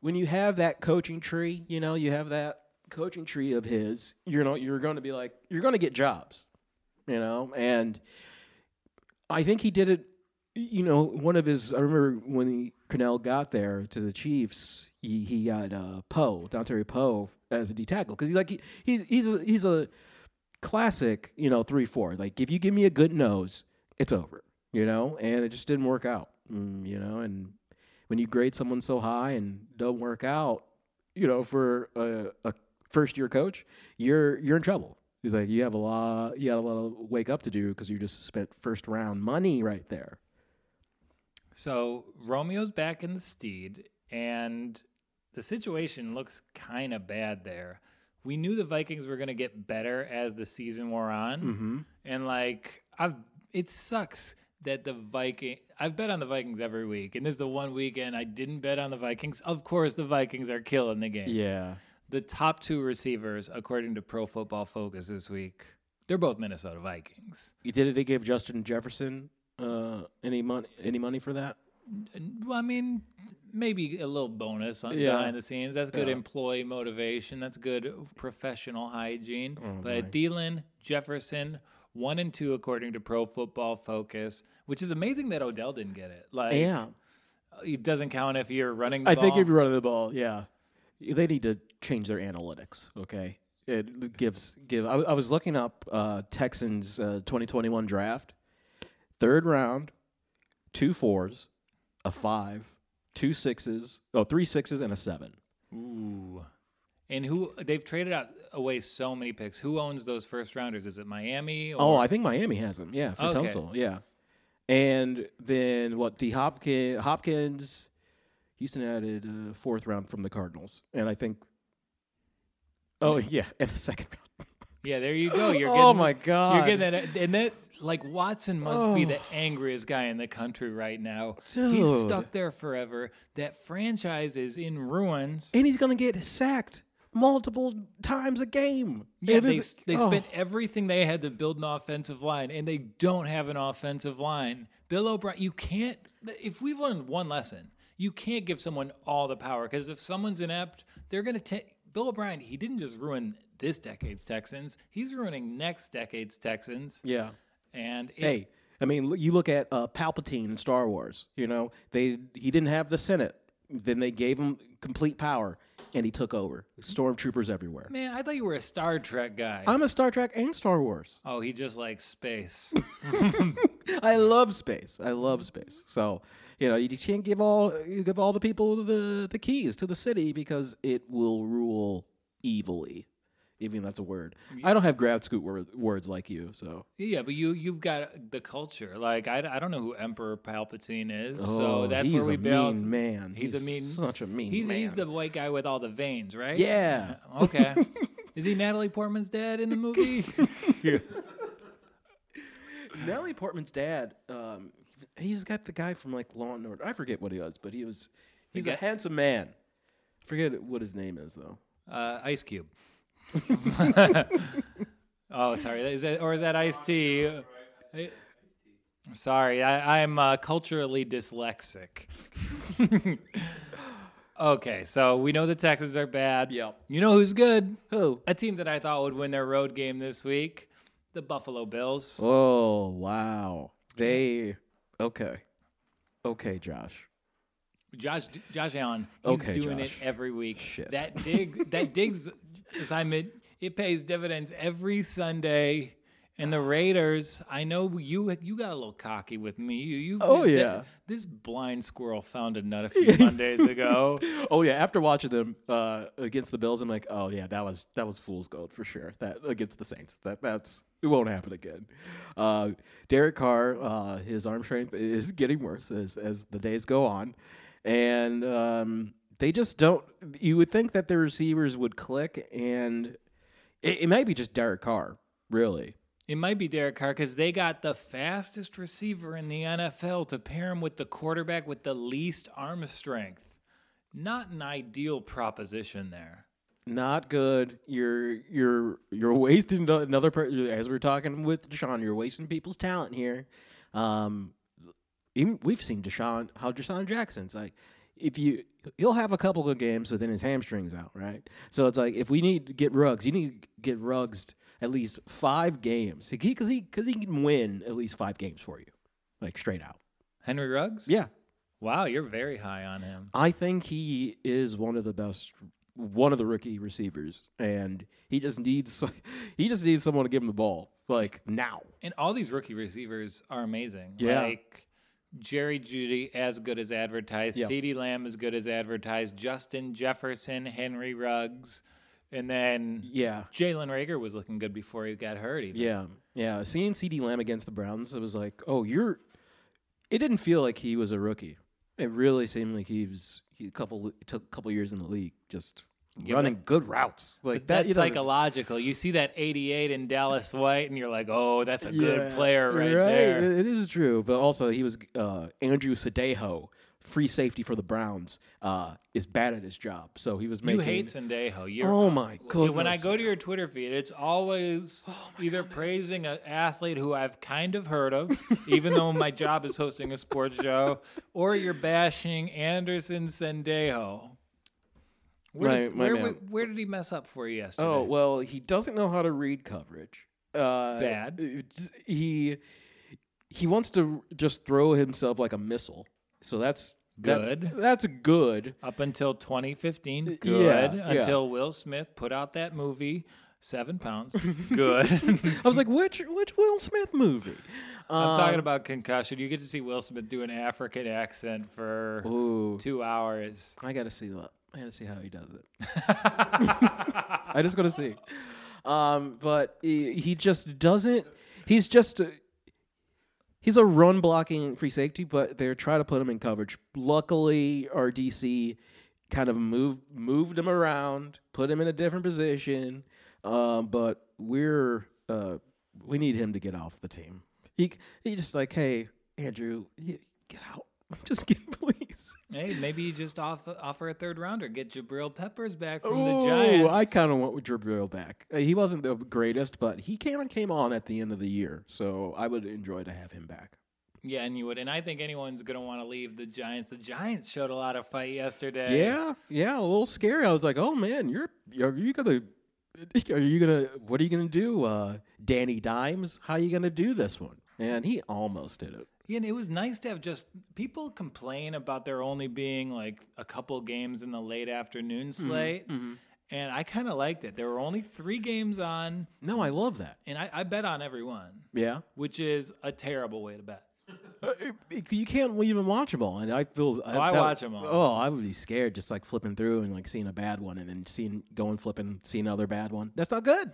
when you have that coaching tree, you know, you have that coaching tree of his. You know, you're going to be like you're going to get jobs, you know, and I think he did it. You know, one of his. I remember when he, Crennel got there to the Chiefs, he he got uh, Poe, Dante Poe, as a D tackle because he's like he, he's he's a, he's a classic, you know, three four. Like if you give me a good nose, it's over, you know. And it just didn't work out, mm, you know. And when you grade someone so high and don't work out, you know, for a, a first year coach, you're you're in trouble. He's like you have a lot, you got a lot of wake up to do because you just spent first round money right there. So Romeo's back in the steed, and the situation looks kind of bad there. we knew the Vikings were going to get better as the season wore on. Mm-hmm. And like I've it sucks that the Viking I've bet on the Vikings every week. And this is the one weekend I didn't bet on the Vikings. Of course the Vikings are killing the game. Yeah. The top two receivers, according to Pro Football Focus this week, they're both Minnesota Vikings. You Did they give Justin Jefferson uh, any money? Any money for that? Well, I mean, maybe a little bonus on Yeah. behind the scenes. That's good Yeah. employee motivation. That's good professional hygiene. Oh, but Thielen, Jefferson, one and two according to Pro Football Focus, which is amazing that Odell didn't get it. Like, yeah. it doesn't count if you're running. The I think if you're running the ball, yeah, they need to change their analytics. Okay, it gives give. I, I was looking up uh, Texans uh, 2021 draft, third round, two fours, a five, two sixes, oh three sixes and a seven. Ooh. And who they've traded out away so many picks. Who owns those first rounders? Is it Miami? Or, Oh, I think Miami has them. Yeah, for Okay. Tunsil. Yeah, and then what? D Hopkins, Hopkins, Houston added a fourth round from the Cardinals, and I think. Oh yeah, [LAUGHS] and a second round. yeah, there you go. You're [LAUGHS] oh getting, oh my god! You're getting that, and that like Watson must be the Oh. angriest guy in the country right now. He's stuck there forever. That franchise is in ruins. and he's gonna get sacked multiple times a game. Yeah, It they is- they oh. spent everything they had to build an offensive line, and they don't have an offensive line. Bill O'Brien, you can't. If we've learned one lesson, you can't give someone all the power because if someone's inept, they're gonna take. Bill O'Brien, he didn't just ruin this decade's Texans; he's ruining next decade's Texans. Yeah. And it's, Hey, I mean, you look at uh, Palpatine in Star Wars. You know, they he didn't have the Senate. Then they gave him complete power, and he took over. Stormtroopers everywhere. man, I thought you were a Star Trek guy. I'm a Star Trek and Star Wars. oh, he just likes space. [LAUGHS] [LAUGHS] I love space. I love space. So, you know, you can't give all you give all the people the the keys to the city because it will rule evilly. Even that's a word. I don't have grad school wor- words like you, so Yeah, but you you've got the culture. Like I, I don't know who Emperor Palpatine is, Oh, so that's he's where we a build. mean man. He's a mean- such a mean He's man. he's the white guy with all the veins, right? yeah. Okay. [LAUGHS] is he Natalie Portman's dad in the movie? [LAUGHS] [LAUGHS] Natalie Portman's dad. Um, he's got the guy from like Law and Order. I forget what he was, but he was. He's a handsome man. Forget what his name is though. uh, Ice Cube. [LAUGHS] oh, sorry. Is that or is that Ice T? Sorry, I, I'm uh, culturally dyslexic. [LAUGHS] okay, so we know the Texans are bad. Yep. You know who's good? Who? A team that I thought would win their road game this week, the Buffalo Bills. Oh wow. They okay. Okay, Josh. Josh Josh Allen, he's Okay, doing Josh. it every week. Shit. That dig that Diggs [LAUGHS] assignment it pays dividends every Sunday. And the Raiders, I know you you got a little cocky with me. You, you Oh, that- yeah. this blind squirrel found a nut a few [LAUGHS] Mondays ago. Oh yeah, after watching them uh, against the Bills, I'm like, oh yeah, that was that was fool's gold for sure. That against the Saints, that that's it won't happen again. Uh, Derek Carr, uh, his arm strength is getting worse as as the days go on, and um, they just don't. You would think that the receivers would click, and it, it might be just Derek Carr, really. It might be Derek Carr because they got the fastest receiver in the NFL to pair him with the quarterback with the least arm strength. Not an ideal proposition there. not good. You're you're you're wasting another per- as we are talking with Deshaun. You're wasting people's talent here. Um, even we've seen Deshaun how DeSean Jackson's like if you he'll have a couple of games within his hamstrings out, right? So it's like if we need to get Ruggs, you need to get Ruggs at least five games because he because he can win at least five games for you, like straight out. Henry Ruggs? Yeah, Wow, you're very high on him. I think he is one of the best, one of the rookie receivers, and he just needs [LAUGHS] he just needs someone to give him the ball like now. And all these rookie receivers are amazing. Yeah. Like Jerry Jeudy, as good as advertised. Yep. CeeDee Lamb, as good as advertised. Justin Jefferson, Henry Ruggs. And then Yeah, Jalen Reagor was looking good before he got hurt. Even. yeah, yeah. Seeing CeeDee Lamb against the Browns, it was like, oh, you're. It didn't feel like he was a rookie. It really seemed like he was. He a couple took a couple years in the league. Just running good routes like that. That's psychological. You see that 88 in Dallas White, and you're like, oh, that's a good Yeah, player right, right. there. It is true, but also he was uh, Andrew Sendejo, free safety for the Browns, uh, is bad at his job, so he was making. You hate Sendejo. You're, Oh my When I go to your Twitter feed, it's always either praising an athlete who I've kind of heard of, even though my job is hosting a sports show, or you're bashing Anderson Sendejo. Right, my where, where did he mess up for you yesterday? Oh well, he doesn't know how to read coverage. Uh, Bad. He he wants to just throw himself like a missile. So that's that's, Good. That's good. Up until 2015, good. yeah. Until Will Smith put out that movie, Seven Pounds, good. [LAUGHS] I was like, which which Will Smith movie? I'm talking Um, about concussion. You get to see Will Smith do an African accent for Ooh, two hours. I gotta see that. I gotta see how he does it. [LAUGHS] [LAUGHS] I just gotta see. Um, but he, he just doesn't. He's just. A, he's a run blocking free safety, but they're trying to put him in coverage. Luckily, our DC kind of moved moved him around, put him in a different position. Um, but we're uh, we need him to get off the team. He he just like, hey Andrew, you, get out. [LAUGHS] Just get please. Hey, maybe you just off, offer a third rounder, get Jabril Peppers back from the Giants. I kind of want Jabril back. Uh, he wasn't the greatest, but he came and came on at the end of the year, so I would enjoy to have him back. yeah, and you would, and I think anyone's gonna want to leave the Giants. The Giants showed a lot of fight yesterday. Yeah, yeah, a little scary. I was like, oh man, you're are you gonna [LAUGHS] are you gonna what are you gonna do, uh, Danny Dimes? How are you gonna do this one? And he almost did it. Yeah, and it was nice to have just people complain about there only being like a couple games in the late afternoon Mm-hmm. slate, and I kind of liked it. There were only three games on, No, I love that. and I, I bet on every one, Yeah, which is a terrible way to bet. Uh, you can't even watch them all, and I feel. Oh, I watch 'em all. Oh, I would be scared just like flipping through and like seeing a bad one, and then seeing going flipping, seeing another bad one. That's not good.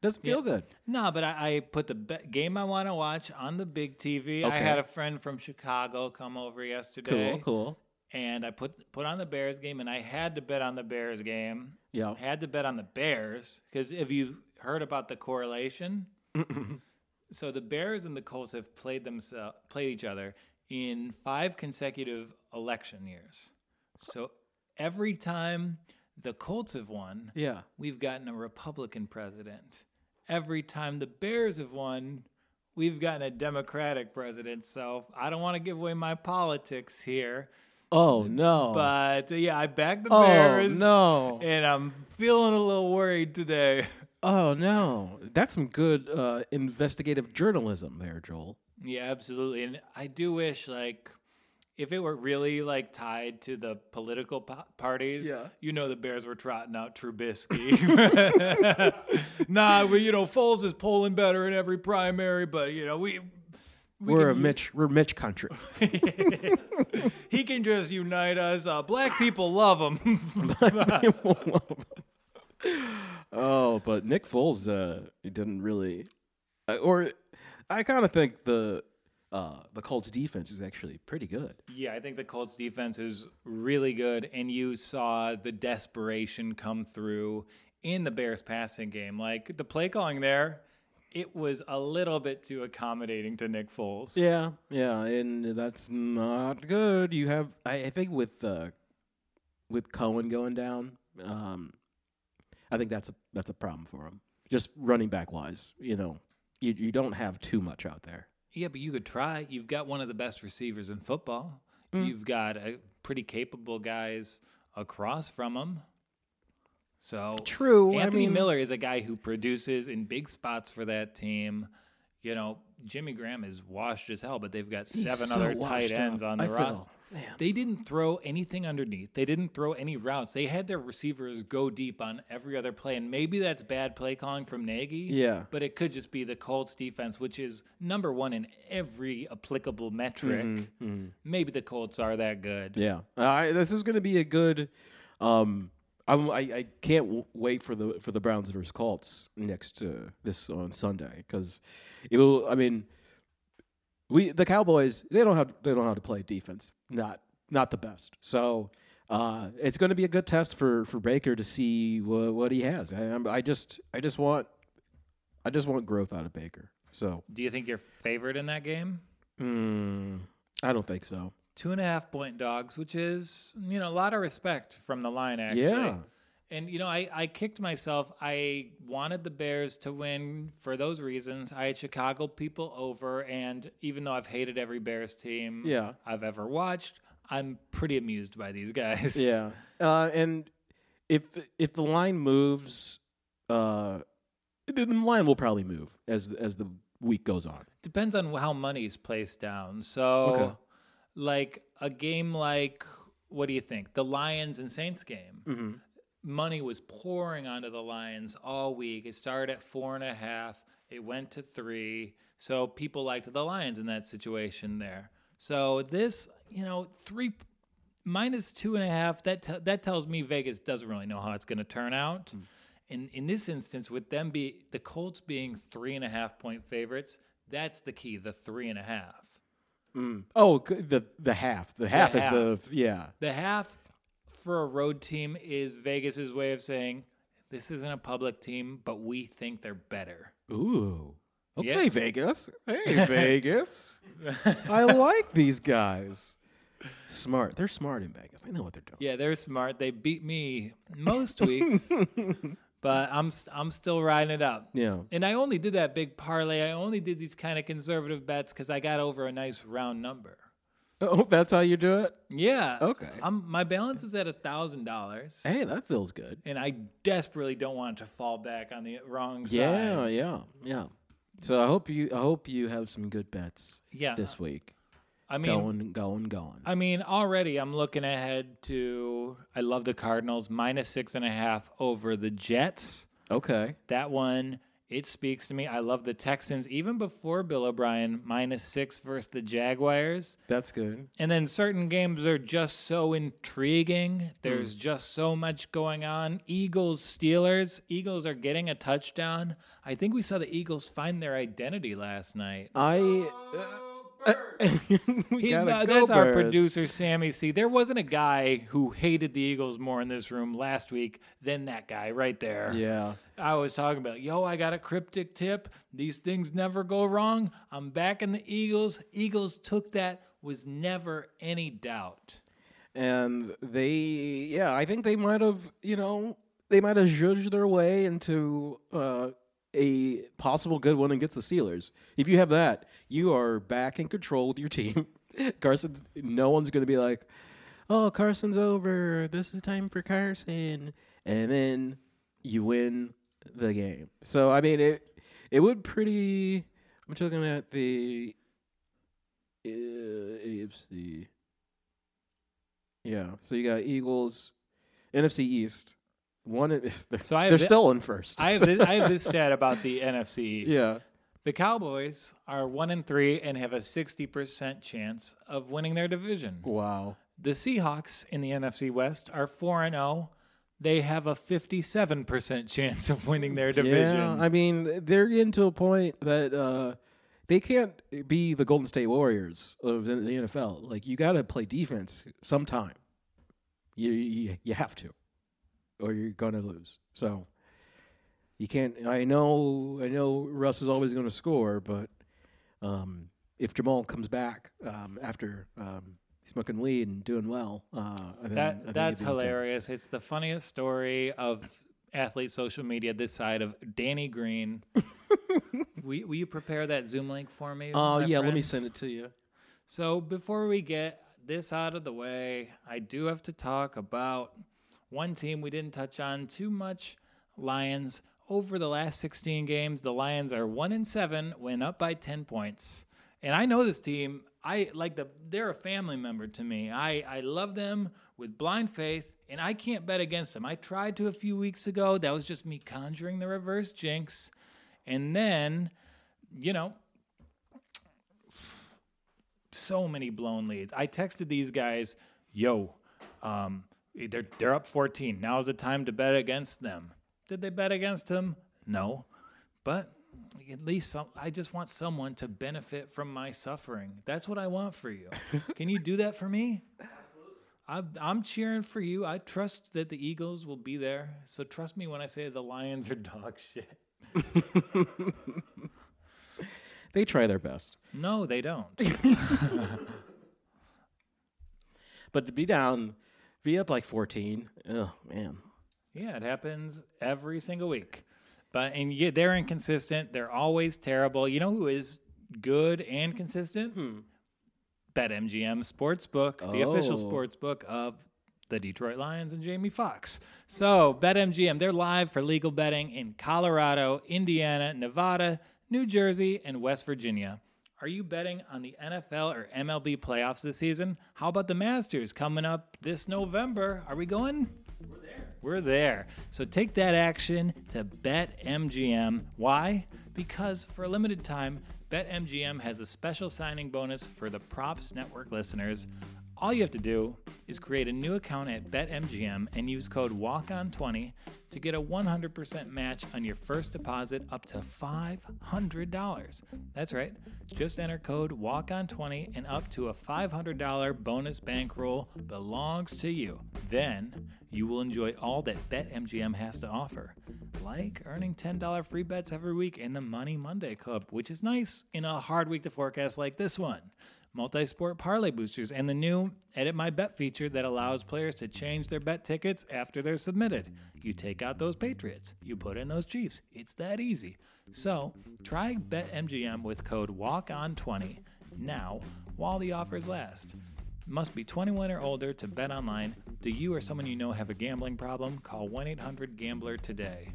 Doesn't feel good. No, but I, I put the be- game I want to watch on the big TV. I had a friend from Chicago come over yesterday, Cool, cool. and I put put on the Bears game, and I had to bet on the Bears game. Yeah. Had to bet on the Bears because if you heard about the correlation, so the Bears and the Colts have played themselves played each other in five consecutive election years. So every time the Colts have won, Yeah. we've gotten a Republican president. Every time the Bears have won, we've gotten a Democratic president. So I don't want to give away my politics here, Oh no. but uh, yeah, I backed the oh Bears. no. And I'm feeling a little worried today. [LAUGHS] Oh no. That's some good uh, investigative journalism there, Joel. Yeah, absolutely. And I do wish, like, if it were really like tied to the political po- parties, Yeah. you know, the Bears were trotting out Trubisky. [LAUGHS] nah, we, you know, Foles is polling better in every primary, but you know, we. we We're a Mitch. We're Mitch country. [LAUGHS] he can just unite us. Uh, [LAUGHS] black people love him. oh, but Nick Foles, uh, he didn't really, uh, or I kind of think the uh, the Colts defense is actually pretty good. Yeah, I think the Colts defense is really good, and you saw the desperation come through in the Bears passing game. Like the play calling there, it was a little bit too accommodating to Nick Foles. Yeah, yeah, and that's not good. You have, I, I think, with uh, with Cohen going down, um, I think that's a that's a problem for him. Just running back wise, you know, you you don't have too much out there. Yeah, but you could try. You've got one of the best receivers in football. Mm. You've got a pretty capable guys across from him. So True, I Anthony mean- Miller is a guy who produces in big spots for that team. You know, Jimmy Graham is washed as hell, but they've got seven so other tight ends up. on the roster. Man. They didn't throw anything underneath. They didn't throw any routes. They had their receivers go deep on every other play, and maybe that's bad play calling from Nagy. Yeah. but it could just be the Colts defense, which is number one in every applicable metric. Mhm. Maybe the Colts are that good. Yeah, I, this is going to be a good. Um, I'm, I I can't w- wait for the for the Browns versus Colts next uh, this on Sunday because it will. I mean, we the Cowboys they don't have they don't know how to play defense. Not not the best. So uh, it's going to be a good test for for Baker to see wha- what he has. I, I just I just want I just want growth out of Baker. So Do you think you're favored in that game? mm, I don't think so. Two and a half point dogs, which is you know a lot of respect from the line actually. Yeah. And you know, I, I kicked myself. I wanted the Bears to win for those reasons. I had Chicago people over, and even though I've hated every Bears team Yeah. I've ever watched, I'm pretty amused by these guys. [LAUGHS] Yeah, uh, and if if the line moves, uh, the the line will probably move as as the week goes on. Depends on how money's placed down. So, Okay. like a game like what do you think? The Lions and Saints game. Mm-hmm. Money was pouring onto the Lions all week. It started at four and a half. It went to three. So people liked the Lions in that situation there. So this, you know, three minus two and a half. That te- that tells me Vegas doesn't really know how it's going to turn out. In in this instance, with them be the Colts being three and a half point favorites, that's the key. The three and a half. Mm. Oh, the the half. The half is the yeah. The half for a road team is Vegas's way of saying this isn't a public team, but we think they're better. Ooh. Okay, Vegas. Hey, [LAUGHS] Vegas. I like these guys. Smart. They're smart in Vegas. I know what they're doing. yeah, they're smart. They beat me most weeks, [LAUGHS] but I'm I'm still riding it up. Yeah. And I only did that big parlay. I only did these kind of conservative bets because I got over a nice round number. [LAUGHS] Oh, that's how you do it. Yeah. Okay. I'm, my balance is at a thousand dollars. Hey, that feels good. And I desperately don't want it to fall back on the wrong side. Yeah, yeah, yeah. So I hope you I hope you have some good bets Yeah. this week. I mean, going, going, going. I mean, already I'm looking ahead to. I love the Cardinals minus six and a half over the Jets. okay. That one, it speaks to me. I love the Texans even before Bill O'Brien minus six versus the Jaguars. That's good. And then certain games are just so intriguing. There's Hmm. just so much going on. Eagles, Steelers. Eagles are getting a touchdown. I think we saw the Eagles find their identity last night. I. uh, [LAUGHS] He- gotta uh, that's our producer, Sammy C. There wasn't a guy who hated the Eagles more in this room last week than that guy right there. Yeah. I was talking about, yo, I got a cryptic tip. These things never go wrong. I'm back in the Eagles. Eagles took that, was never any doubt. And they, yeah, I think they might have, you know, they might have judged their way into uh, a possible good one against the Steelers. If you have that, you are back in control with your team. [LAUGHS] Carson, no one's going to be like, oh, Carson's over. This is time for Carson. And then you win the game. So, I mean, it, it would pretty. I'm just looking at the uh, AFC. Yeah. So you got Eagles, NFC East. One. [LAUGHS] So I have they're thi- still in first. I have this, I have this [LAUGHS] stat about the NFC East. yeah. The Cowboys are one and three and have a sixty percent chance of winning their division. Wow. The Seahawks in the NFC West are 4 and 0. They have a 57% chance of winning their division. Yeah. I mean, they're getting to a point that uh, they can't be the Golden State Warriors of the the NFL. Like you got to play defense sometime. You, you you have to, or you're gonna lose. So you can't. I know. I know. Russ is always going to score, but um, if Jamal comes back um, after um, smoking weed and doing well, uh, that that's it'd okay. hilarious. It's the funniest story of athlete social media this side of Danny Green. [LAUGHS] will, will you prepare that Zoom link for me? Oh my yeah, let me send it to you. So before we get this out of the way, I do have to talk about one team we didn't touch on too much. Lions. Over the last 16 games, the Lions are one and seven, went up by 10 points. And I know this team. I like the. They're a family member to me. I I love them with blind faith, and I can't bet against them. I tried to a few weeks ago. That was just me conjuring the reverse jinx, and then, you know, so many blown leads. I texted these guys, "Yo, um, they're they're up 14. Now's the time to bet against them." Did they bet against him? No, but at least some, I just want someone to benefit from my suffering. That's what I want for you. [LAUGHS] Can you do that for me? Absolutely. I'm, I'm cheering for you. I trust that the Eagles will be there. So trust me when I say the Lions are [LAUGHS] dog shit. [LAUGHS] they try their best. No, they don't. But to be down, be up like 14, oh, man. yeah, it happens every single week. But and yeah, they're inconsistent. They're always terrible. You know who is good and consistent? Hmm. BetMGM Sportsbook, the official Oh. sportsbook of the Detroit Lions and Jamie Foxx. So, BetMGM, they're live for legal betting in Colorado, Indiana, Nevada, New Jersey, and West Virginia. Are you betting on the NFL or MLB playoffs this season? How about the Masters coming up this November? Are we going? We're there. We're there. So take that action to BetMGM. Why? Because for a limited time, BetMGM has a special signing bonus for the Props Network listeners. All you have to do is create a new account at BetMGM and use code WALKON20 to get a 100% match on your first deposit up to $500. That's right. Just enter code WALKON20 and up to a $500 bonus bankroll belongs to you. Then you will enjoy all that BetMGM has to offer, like earning $10 free bets every week in the Money Monday Club, which is nice in a hard week to forecast like this one multi-sport parlay boosters, and the new Edit My Bet feature that allows players to change their bet tickets after they're submitted. You take out those Patriots, you put in those Chiefs. It's that easy. So try BetMGM with code WALKON20 now while the offers last. Must be 21 or older to bet online. Do you or someone you know have a gambling problem? Call 1 800 Gambler today.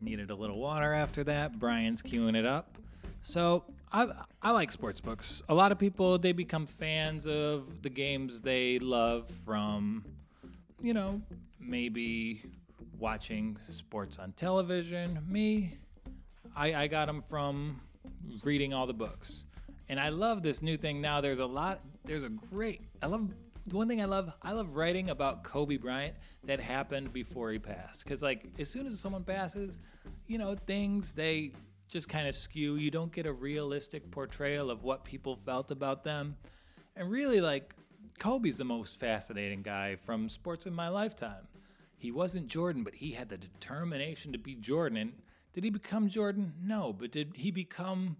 Needed a little water after that. Brian's queuing it up. So I I like sports books. A lot of people they become fans of the games they love from, you know, maybe watching sports on television. Me, I I got them from reading all the books. And I love this new thing now. There's a lot. There's a great. I love the one thing I love. I love writing about Kobe Bryant that happened before he passed. Because like as soon as someone passes, you know things they just kind of skew. You don't get a realistic portrayal of what people felt about them. And really, like Kobe's the most fascinating guy from sports in my lifetime. He wasn't Jordan, but he had the determination to be Jordan. And did he become Jordan? No, but did he become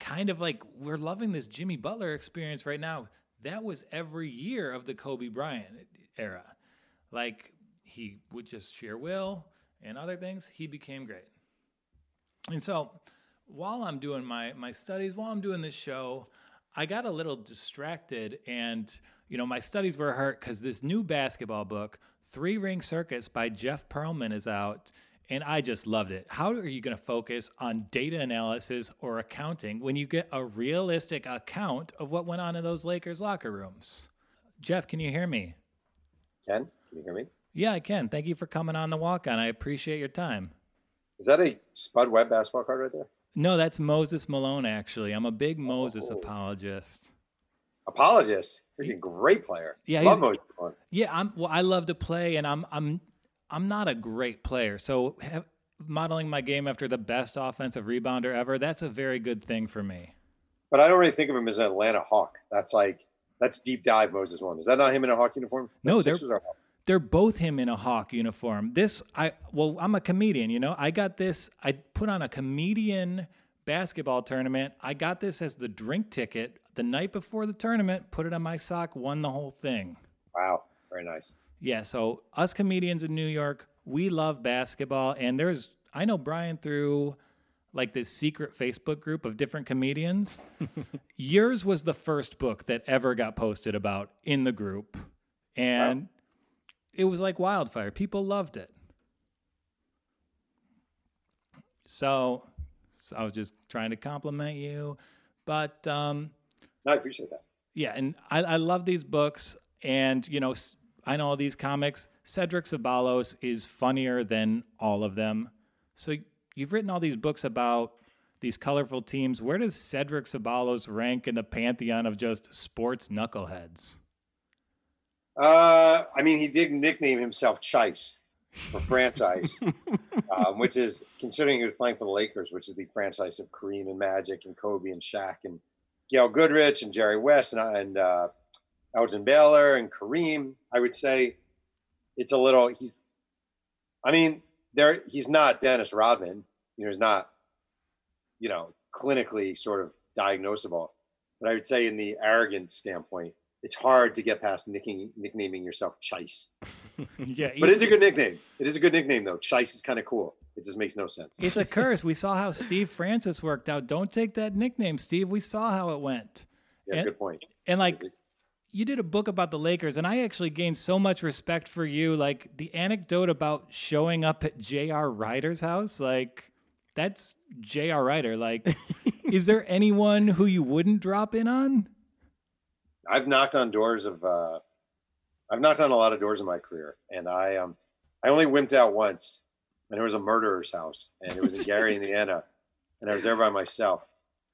kind of like we're loving this Jimmy Butler experience right now? That was every year of the Kobe Bryant era. Like he would just sheer will and other things, he became great. And so while I'm doing my my studies, while I'm doing this show, I got a little distracted and you know my studies were hurt because this new basketball book, Three Ring Circus by Jeff Pearlman is out. And I just loved it. How are you going to focus on data analysis or accounting when you get a realistic account of what went on in those Lakers locker rooms? Jeff, can you hear me? Ken, can you hear me? Yeah, I can. Thank you for coming on the walk on. I appreciate your time. Is that a Spud Webb basketball card right there? No, that's Moses Malone, actually. I'm a big oh. Moses Oh. apologist. Apologist. Freaking great player. Yeah, Love Moses Malone. Yeah, I'm. Well, I love to play, and I'm. I'm. I'm not a great player, so have, modeling my game after the best offensive rebounder ever. That's a very good thing for me. But I don't really think of him as an Atlanta Hawk. That's like that's deep dive Moses one. Is that not him in a Hawk uniform? No, they're-? They're both him in a hawk uniform. This, I. Well, I'm a comedian. You know, I got this. I put on a comedian basketball tournament. I got this as the drink ticket the night before the tournament. Put it on my sock. Won the whole thing. Wow, very nice. Yeah, so us comedians in New York, we love basketball, and there's I know Brian through like this secret Facebook group of different comedians. [LAUGHS] Yours was the first book that ever got posted about in the group, and it was like wildfire. People loved it. So, so I was just trying to compliment you, but um, I appreciate that. yeah, and I, I love these books, and you know, s- I know all these comics. Cedric Ceballos is funnier than all of them. So you've written all these books about these colorful teams. Where does Cedric Ceballos rank in the pantheon of just sports knuckleheads? Uh, I mean, he did nickname himself Chise for franchise, [LAUGHS] um, which is considering he was playing for the Lakers, which is the franchise of Kareem and Magic and Kobe and Shaq and Gail Goodrich and Jerry West and, and uh, Elgin Baylor and Kareem, I would say it's a little. He's, I mean, there he's not Dennis Rodman. You know, he's not, you know, clinically sort of diagnosable. But I would say, in the arrogant standpoint, it's hard to get past nicking, nicknaming yourself Chise. [LAUGHS] yeah, But it's a good nickname. It is a good nickname, though. Chise is kind of cool. It just makes no sense. it's a curse. We [LAUGHS] saw how Steve Francis worked out. Don't take that nickname, Steve. We saw how it went. Yeah, and- good point. And like it- you did a book about the Lakers, and I actually gained so much respect for you. Like the anecdote about showing up at J.R. Rider's house, like that's J.R. Rider. Like, [LAUGHS] is there anyone who you wouldn't drop in on? I've knocked on doors of. Uh, I've knocked on a lot of doors in my career, and I um, I only wimped out once, and it was a murderer's house, and it was in Gary, [LAUGHS] Indiana, and I was there by myself,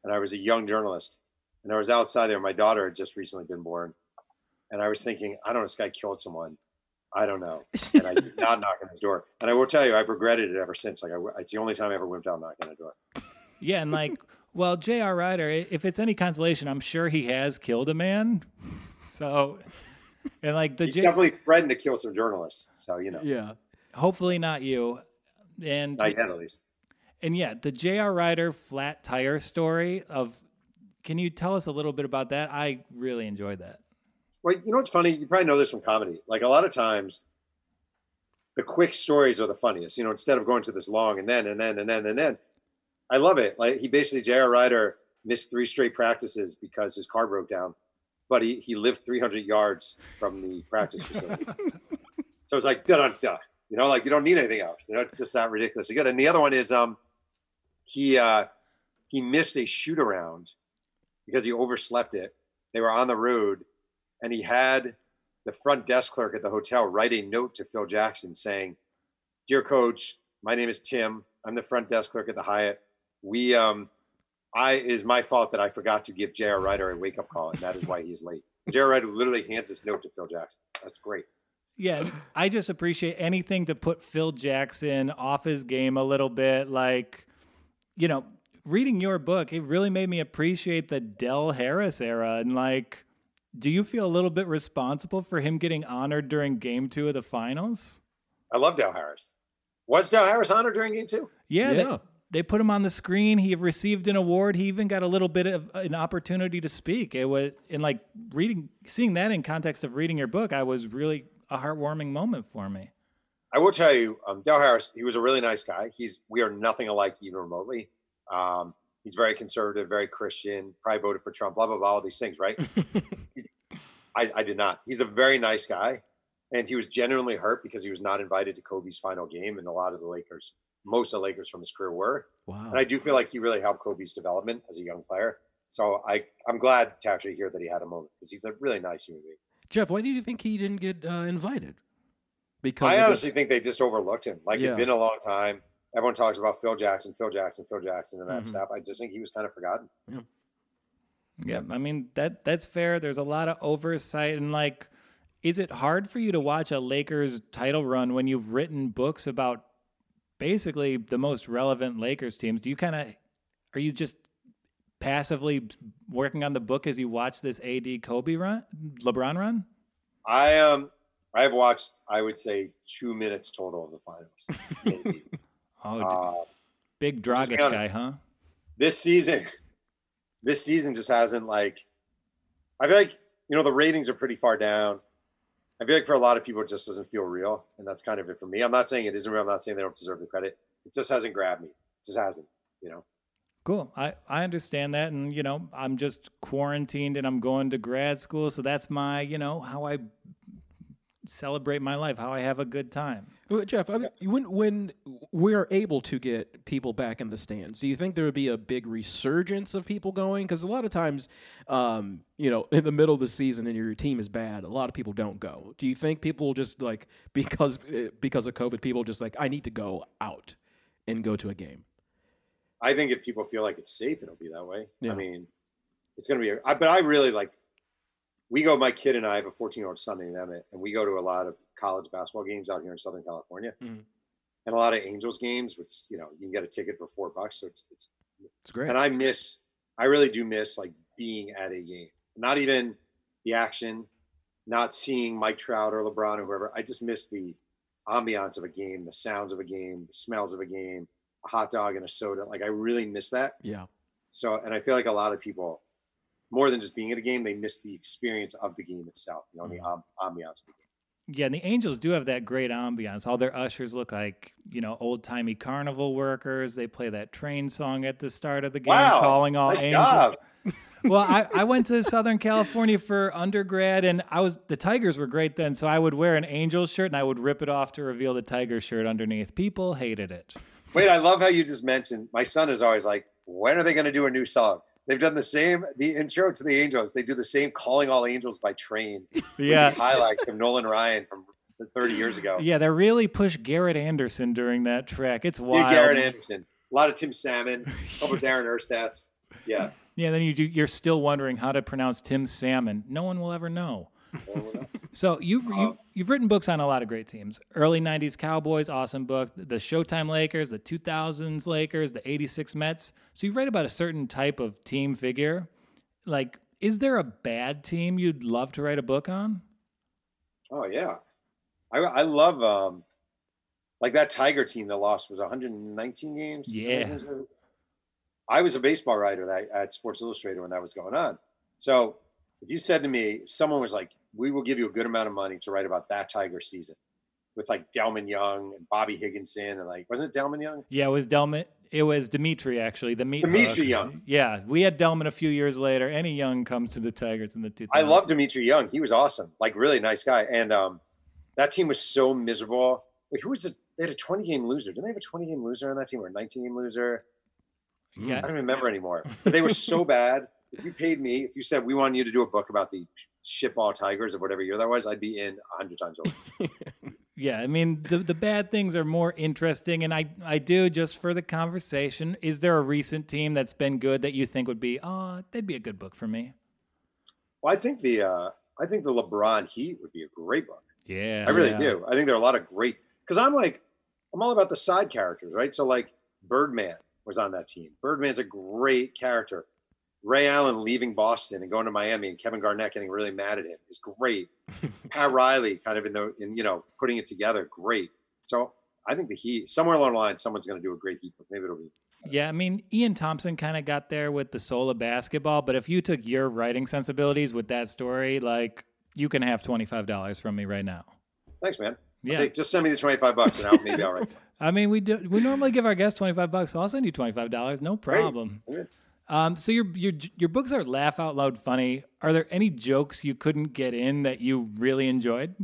and I was a young journalist, and I was outside there. My daughter had just recently been born, and I was thinking, I don't know, this guy killed someone. I don't know, [LAUGHS] and I did not knock on his door, and I will tell you, I've regretted it ever since. Like, I, it's the only time I ever went out knocking on a door. Yeah, and like, [LAUGHS] well, J.R. Rider, if it's any consolation, I'm sure he has killed a man. [LAUGHS] So, and like the He's J, definitely threatened to kill some journalists, so you know, yeah. hopefully not you. And not yet at least. And yeah, the J.R. Rider flat tire story of can you tell us a little bit about that? I really enjoyed that. Well, you know what's funny? You probably know this from comedy. Like a lot of times, the quick stories are the funniest. You know, instead of going to this long and then and then and then and then. I love it. Like he basically J.R. Rider missed three straight practices because his car broke down, but he he lived 300 yards from the practice facility. [LAUGHS] so it's like da da da. You know, like you don't need anything else. You know, it's just that ridiculously good. And the other one is um, he uh, he missed a shoot around because he overslept it. They were on the road and he had the front desk clerk at the hotel write a note to Phil Jackson saying, "Dear coach, my name is Tim. I'm the front desk clerk at the Hyatt. We um I it is my fault that I forgot to give J.R. Rider a wake up call, and that is why he's late." [LAUGHS] J.R. Rider literally hands this note to Phil Jackson. That's great. Yeah, I just appreciate anything to put Phil Jackson off his game a little bit. Like, you know, reading your book, it really made me appreciate the Del Harris era. And like, do you feel a little bit responsible for him getting honored during game two of the finals? I love Del Harris. Was Del Harris honored during game two? Yeah, they- Yeah. They, put him on the screen. He received an award. He even got a little bit of an opportunity to speak. It was in like reading, seeing that in context of reading your book. I was really a heartwarming moment for me. I will tell you, um, Del Harris, he was a really nice guy. He's we are nothing alike even remotely. Um, he's very conservative, very Christian, probably voted for Trump, blah blah blah, all these things, right? [LAUGHS] I, I did not. He's a very nice guy, and he was genuinely hurt because he was not invited to Kobe's final game, and a lot of the Lakers, most of the Lakers from his career were. Wow. And I do feel like he really helped Kobe's development as a young player. So I I'm glad to actually hear that he had a moment because he's a really nice human being. Jeff, why do you think he didn't get uh, invited? Because I honestly think they just overlooked him. Like Yeah. it'd been a long time. Everyone talks about Phil Jackson, Phil Jackson, Phil Jackson, and that Mhm. stuff. I just think he was kind of forgotten. Yeah, I mean that that's fair. There's a lot of oversight and like is it hard for you to watch a Lakers title run when you've written books about basically the most relevant Lakers teams? Do you kind of are you just passively working on the book as you watch this AD Kobe run, LeBron run? I um I have watched I would say two minutes total of the finals. [LAUGHS] Oh, uh, big Dragic guy, huh? this season, this season just hasn't like. I feel like you know the ratings are pretty far down. I feel like for a lot of people it just doesn't feel real, and that's kind of it for me. I'm not saying it isn't real. I'm not saying they don't deserve the credit. It just hasn't grabbed me. It just hasn't. You know. Cool. I, I understand that. And, you know, I'm just quarantined and I'm going to grad school. So that's my, you know, how I celebrate my life, how I have a good time. Well, Jeff, I mean, when when we're able to get people back in the stands, do you think there would be a big resurgence of people going? Because a lot of times, um, you know, in the middle of the season and your team is bad, a lot of people don't go. Do you think people just like [LAUGHS] because uh, because of COVID, people just like I need to go out and go to a game? I think if people feel like it's safe, it'll be that way. Yeah. I mean, it's going to be. I, but I really like. We go. My kid and I have a 14 year old son named Emmett, and we go to a lot of college basketball games out here in Southern California, Mhm. and a lot of Angels games, which you know you can get a ticket for four bucks. So it's it's. It's great. And I miss. I really do miss like being at a game, not even the action, not seeing Mike Trout or LeBron or whoever. I just miss the ambiance of a game, the sounds of a game, the smells of a game, a hot dog and a soda. Like I really miss that. Yeah. So, and I feel like a lot of people, more than just being at a game, they miss the experience of the game itself. You know, the um, ambiance of the game. Yeah, and the Angels do have that great ambiance. All their ushers look like, you know, old timey carnival workers. They play that train song at the start of the game, Wow, calling all nice angels. job. [LAUGHS] well, I, I went to [LAUGHS] Southern California for undergrad, and I was the Tigers were great then, so I would wear an Angels shirt and I would rip it off to reveal the Tiger shirt underneath. People hated it. Wait, I love how you just mentioned. My son is always like, "When are they going to do a new song?" They've done the same. The intro to the Angels. They do the same "Calling All Angels" by Train. [LAUGHS] Yeah, highlights from Nolan Ryan from 30 years ago. yeah, they really pushed Garrett Anderson during that track. It's wild. Garrett Anderson, a lot of Tim Salmon, a [LAUGHS] couple of Darin Erstads. Yeah. Yeah, then you do, you're still wondering how to pronounce Tim Salmon. No one will ever know. So you've you've, you've written books on a lot of great teams. Early '90s Cowboys, awesome book. The Showtime Lakers, the 2000s Lakers, the '86 Mets. So you write about a certain type of team figure. Like, is there a bad team you'd love to write a book on? Oh yeah, I I love um like that Tiger team that lost was 119 games. Yeah. I was a baseball writer that, at Sports Illustrated when that was going on. So if you said to me, someone was like, "We will give you a good amount of money to write about that Tiger season," with like Delmon Young and Bobby Higginson and like wasn't it Delmon Young? Yeah, it was Delmon. It was Dmitri actually. The meat. Dmitri hook. Young. Yeah, we had Delmon a few years later. Any Young comes to the Tigers in the 2000s. I love Dmitri Young. He was awesome, like really nice guy. And um, that team was so miserable. Wait, who was the? They had a 20 game loser. Didn't they have a 20 game loser on that team or a 19 game loser? Yeah, I don't remember anymore. But they were [LAUGHS] so bad. If you paid me, if you said we wanted you to do a book about the shitball Tigers of whatever year that was, I'd be in a hundred times over. [LAUGHS] Yeah, I mean the the bad things are more interesting, and I I do just for the conversation. Is there a recent team that's been good that you think would be oh they'd be a good book for me? Well, I think the uh, I think the LeBron Heat would be a great book. Yeah, I really yeah. do. I think there are a lot of great because I'm like I'm all about the side characters, right? So like Birdman was on that team. Birdman's a great character. Ray Allen leaving Boston and going to Miami and Kevin Garnett getting really mad at him is great. [LAUGHS] Pat Riley kind of in the in you know putting it together, great. So I think the Heat somewhere along the line, someone's going to do a great Heat book. Maybe it'll be Yeah, I mean Ian Thomsen kind of got there with the soul of basketball, but if you took your writing sensibilities with that story, like you can have twenty five dollars from me right now. thanks, man. Yeah, say, just send me the twenty five bucks and I'll maybe I'll write. [LAUGHS] I mean we do we normally give our guests twenty five bucks, so I'll send you twenty five dollars, no problem. Okay. Um, so your your your books are laugh out loud funny. Are there any jokes you couldn't get in that you really enjoyed?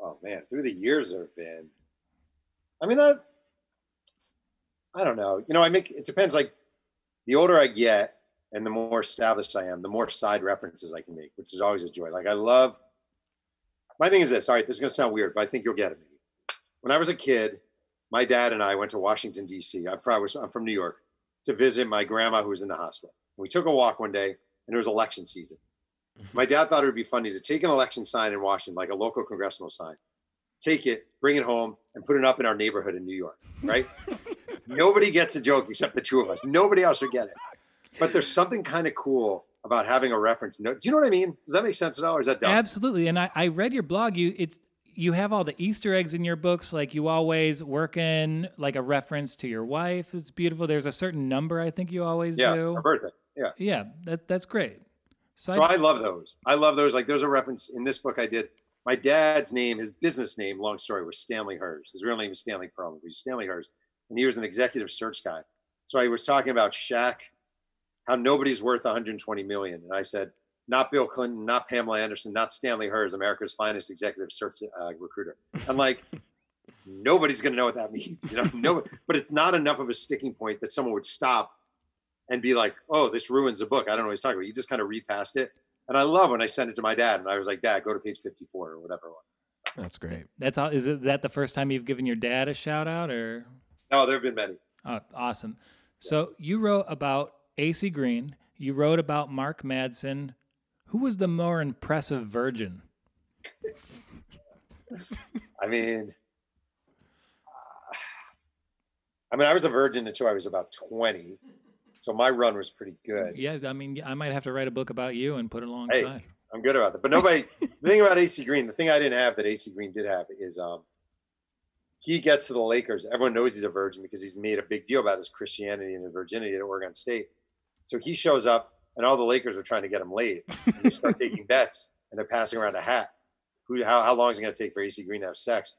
Oh man, through the years there have been. I mean, I, I don't know. You know, I make it depends. Like, the older I get and the more established I am, the more side references I can make, which is always a joy. Like, I love. My thing is this. All right, this is gonna sound weird, but I think you'll get it. When I was a kid, my dad and I went to Washington D.C. I'm from, I'm from New York to visit my grandma who was in the hospital. We took a walk one day, and it was election season. Mm-hmm. My dad thought it would be funny to take an election sign in Washington, like a local congressional sign, take it, bring it home, and put it up in our neighborhood in New York, right? [LAUGHS] Nobody gets a joke except the two of us. Nobody else will get it. But there's something kind of cool about having a reference. note. do you know what I mean? Does that make sense at all, or is that dumb? Absolutely. And I, I read your blog. You it you have all the Easter eggs in your books. Like you always work in like a reference to your wife. It's beautiful. There's a certain number I think you always yeah, do. our birthday. Yeah. Yeah, that that's great. So, So I, I love those. I love those. Like there's a reference in this book I did. My dad's name, his business name, long story, was Stanley Hers. His real name is Stanley Pearlman, but he's Stanley Hers. And he was an executive search guy. So I was talking about Shaq, how nobody's worth 120 million. And I said, not Bill Clinton, not Pamela Anderson, not Stanley Hers, America's finest executive search uh, recruiter. I'm like, [LAUGHS] nobody's going to know what that means. You know, no, but it's not enough of a sticking point that someone would stop and be like, "Oh, this ruins a book." I don't know what he's talking about. You just kind of read past it, and I love when I sent it to my dad, and I was like, "Dad, go to page fifty-four or whatever it was." That's great. that's all. Is it that the first time you've given your dad a shout out or? No, there have been many. Oh, awesome. So you wrote about AC Green. You wrote about Mark Madsen. Who was the more impressive virgin? [LAUGHS] I mean, uh, I mean, I was a virgin until I was about twenty. So my run was pretty good. Yeah, I mean, I might have to write a book about you and put it alongside. I'm good about that. But nobody. [LAUGHS] the thing about AC Green, the thing I didn't have that AC Green did have is um, he gets to the Lakers. Everyone knows he's a virgin because he's made a big deal about his Christianity and his virginity at Oregon State. So he shows up, and all the Lakers are trying to get him laid. And they start [LAUGHS] taking bets, and they're passing around a hat. Who? How, how long is it going to take for AC Green to have sex?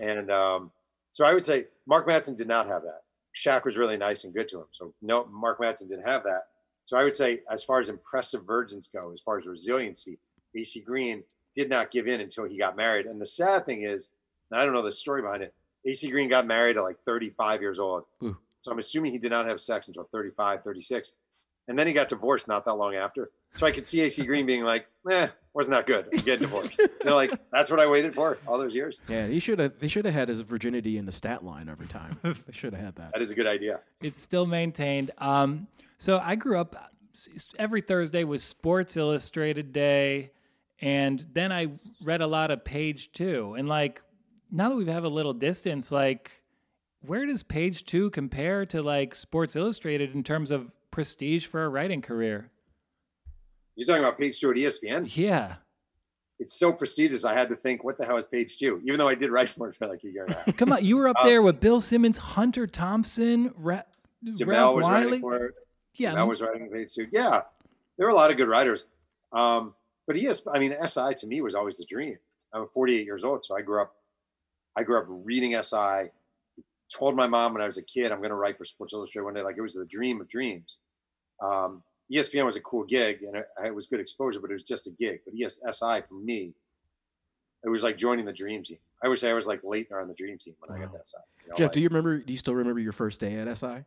And um, so I would say Mark Madsen did not have that. Shaq was really nice and good to him. So no, Mark Madsen didn't have that. So I would say, as far as impressive virgins go, as far as resiliency, AC Green did not give in until he got married. And the sad thing is, and I don't know the story behind it. AC Green got married at like 35 years old. Ooh. So I'm assuming he did not have sex until 35, 36. And then he got divorced not that long after. So I could see AC Green being like, eh, wasn't that good. I'm divorced. They're like, that's what I waited for all those years. Yeah, he should have. They should have had his virginity in the stat line every time. they should have had that. That is a good idea. It's still maintained. Um, so I grew up every Thursday was Sports Illustrated Day, and then I read a lot of Page Two. And like now that we have a little distance, like where does Page Two compare to like Sports Illustrated in terms of prestige for a writing career? You're talking about Page Two at ESPN? Yeah. It's so prestigious. I had to think, what the hell is Page Two? Even though I did write [LAUGHS] for it for like a year and a half. Come on, you were up Um, there with Bill Simmons, Hunter Thompson, Re- Jamel Rev was Wiley. writing for it. yeah, I was writing Page Two. Yeah, there were a lot of good writers. Um, but yes, I mean, SI to me was always the dream. I'm 48 years old, so I grew up. I grew up reading SI. Told my mom when I was a kid, I'm going to write for Sports Illustrated one day. Like it was the dream of dreams. Um, ESPN was a cool gig and it, it was good exposure, but it was just a gig. But yes, SI for me, it was like joining the dream team. I would say I was like Laettner on the dream team when I got Wow. to SI. you know, Jeff, like- do you remember? Do you still remember your first day at SI?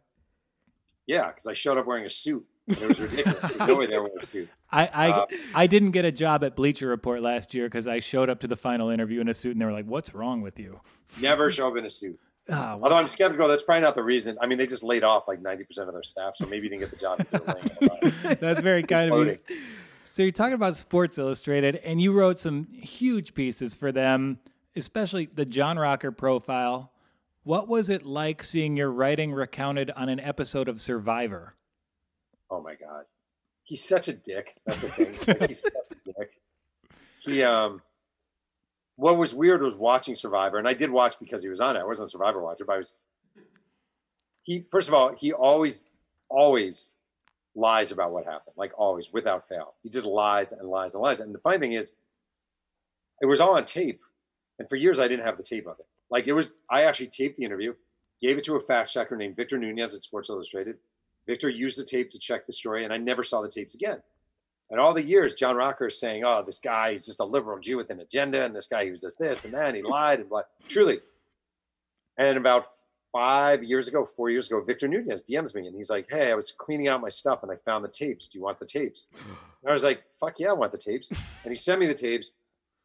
yeah, because I showed up wearing a suit. And it was ridiculous. There's no way they were wearing a suit. [LAUGHS] I I, Uh, I didn't get a job at Bleacher Report last year because I showed up to the final interview in a suit and they were like, "What's wrong with you?" Never [LAUGHS] show up in a suit. Well, Although I'm skeptical, that's probably not the reason. I mean, they just laid off like 90% of their staff, so maybe you didn't get the job. because they were laying them off. that's very kind of you. So you're talking about Sports Illustrated, and you wrote some huge pieces for them, especially the John Rocker profile. What was it like seeing your writing recounted on an episode of Survivor? Oh my god, he's such a dick. That's the thing. Like, he's such a dick. He um, what was weird was watching Survivor, and I did watch because he was on it. I wasn't a Survivor watcher, but I was. He first of all, he always, always lies about what happened, like always, without fail. He just lies and lies and lies. And the funny thing is, it was all on tape, and for years I didn't have the tape of it. Like it was, I actually taped the interview, gave it to a fact checker named Victor Nunez at Sports Illustrated. Victor used the tape to check the story, and I never saw the tapes again. And all the years, John Rocker is saying, "Oh, this guy is just a liberal Jew with an agenda, and this guy he was just this and that, and he [LAUGHS] lied and blah." Truly. And about five years ago, four years ago, Victor Nunez DMs me, and he's like, "Hey, I was cleaning out my stuff, and I found the tapes. Do you want the tapes?" [GASPS] And I was like, "Fuck yeah, I want the tapes." And he sent me the tapes,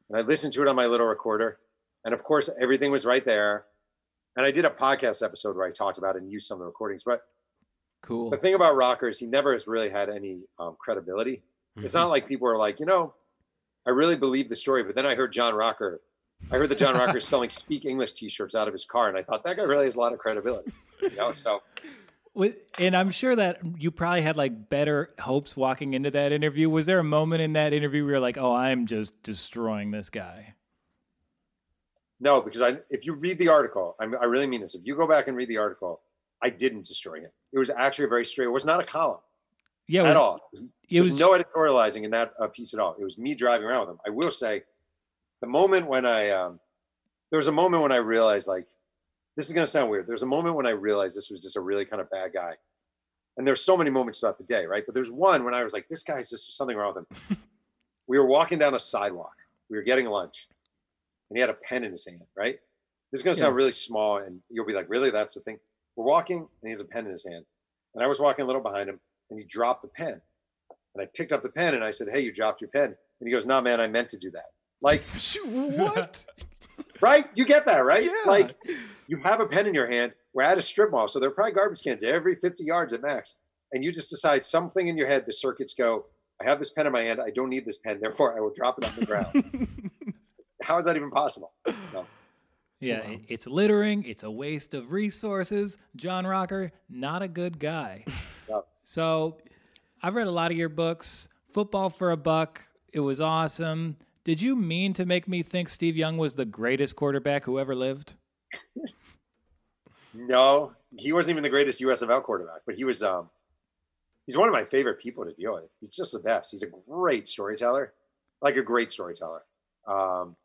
and I listened to it on my little recorder, and of course, everything was right there. And I did a podcast episode where I talked about it and used some of the recordings, but Cool. the thing about Rocker is he never has really had any um, credibility. It's not mm-hmm. like people are like, you know, I really believe the story, but then I heard John Rocker. I heard that John Rocker is selling Speak English T-shirts out of his car, and I thought that guy really has a lot of credibility. You know, so With, and I'm sure that you probably had like better hopes walking into that interview. Was there a moment in that interview where you're like, "Oh, I'm just destroying this guy"? no, because I, if you read the article, I, I really mean this. If you go back and read the article, I didn't destroy him. It was actually a very straight. It was not a column Yeah, it at was, all. It was was no editorializing in that uh, piece at all. It was me driving around with him. I will say, the moment when I, um, there was a moment when I realized, like, this is going to sound weird. There's a moment when I realized this was just a really kind of bad guy. And there's so many moments throughout the day, right? But there's one when I was like, this guy's just something wrong with him. [LAUGHS] we were walking down a sidewalk. We were getting lunch, and he had a pen in his hand, right? This is going to sound really small, and you'll be like, really? That's the thing. We're walking, and he has a pen in his hand. And I was walking a little behind him, and he dropped the pen. And I picked up the pen and I said, Hey, you dropped your pen. And he goes, No, man, I meant to do that. Like, [LAUGHS] what? right? You get that, right? Yeah. Like, you have a pen in your hand. We're at a strip mall. So there are probably garbage cans every 50 yards at max. And you just decide something in your head, the circuits go, I have this pen in my hand. I don't need this pen. Therefore, I will drop it on the ground. [LAUGHS] How is that even possible? So, yeah. Wow. It's littering. It's a waste of resources. John Rocker, not a good guy. [LAUGHS] So, I've read a lot of your books. Football for a Buck. It was awesome. Did you mean to make me think Steve Young was the greatest quarterback who ever lived? No, he wasn't even the greatest USFL quarterback, but he was. um He's one of my favorite people to deal with. He's just the best. He's a great storyteller, like a great storyteller. Um,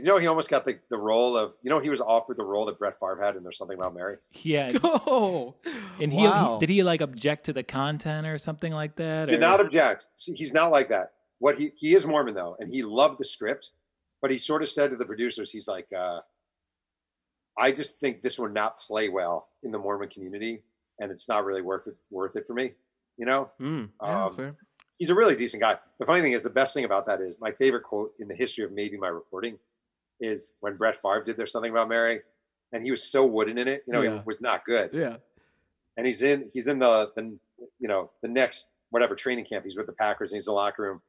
you know, he almost got the, the role of, you know, he was offered the role that Brett Favre had in There's Something About Mary. Yeah. [LAUGHS] Oh, And he, wow. he did he like object to the content or something like that? Did or- not object. See, he's not like that. What he he is Mormon though, and he loved the script, but he sort of said to the producers, he's like, uh, I just think this would not play well in the Mormon community, and it's not really worth it worth it for me. You know, Mm, yeah, that's Um, fair. he's a really decent guy. The funny thing is, the best thing about that is my favorite quote in the history of maybe my reporting is when Brett Favre did There's Something About Mary, and he was so wooden in it. You know, Yeah. it was not good. Yeah. And he's in he's in the the you know the next whatever training camp. He's with the Packers and he's in the locker room,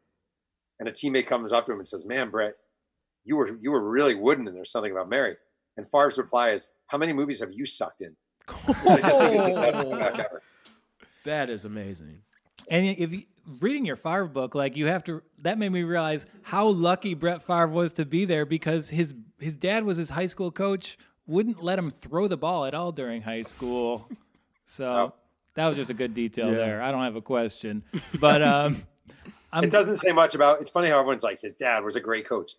and a teammate comes up to him and says, "Man, Brett, you were you were really wooden, and there's something about Mary." And Favre's reply is, "How many movies have you sucked in?" Which I just think is the best [LAUGHS] comeback ever. that is amazing. And if you, reading your Favre book, like you have to, that made me realize how lucky Brett Favre was to be there because his his dad was his high school coach, wouldn't let him throw the ball at all during high school. [LAUGHS] So Oh. that was just a good detail Yeah. there. I don't have a question, but um, [LAUGHS] I'm It doesn't say much about. It's funny how everyone's like, his dad was a great coach.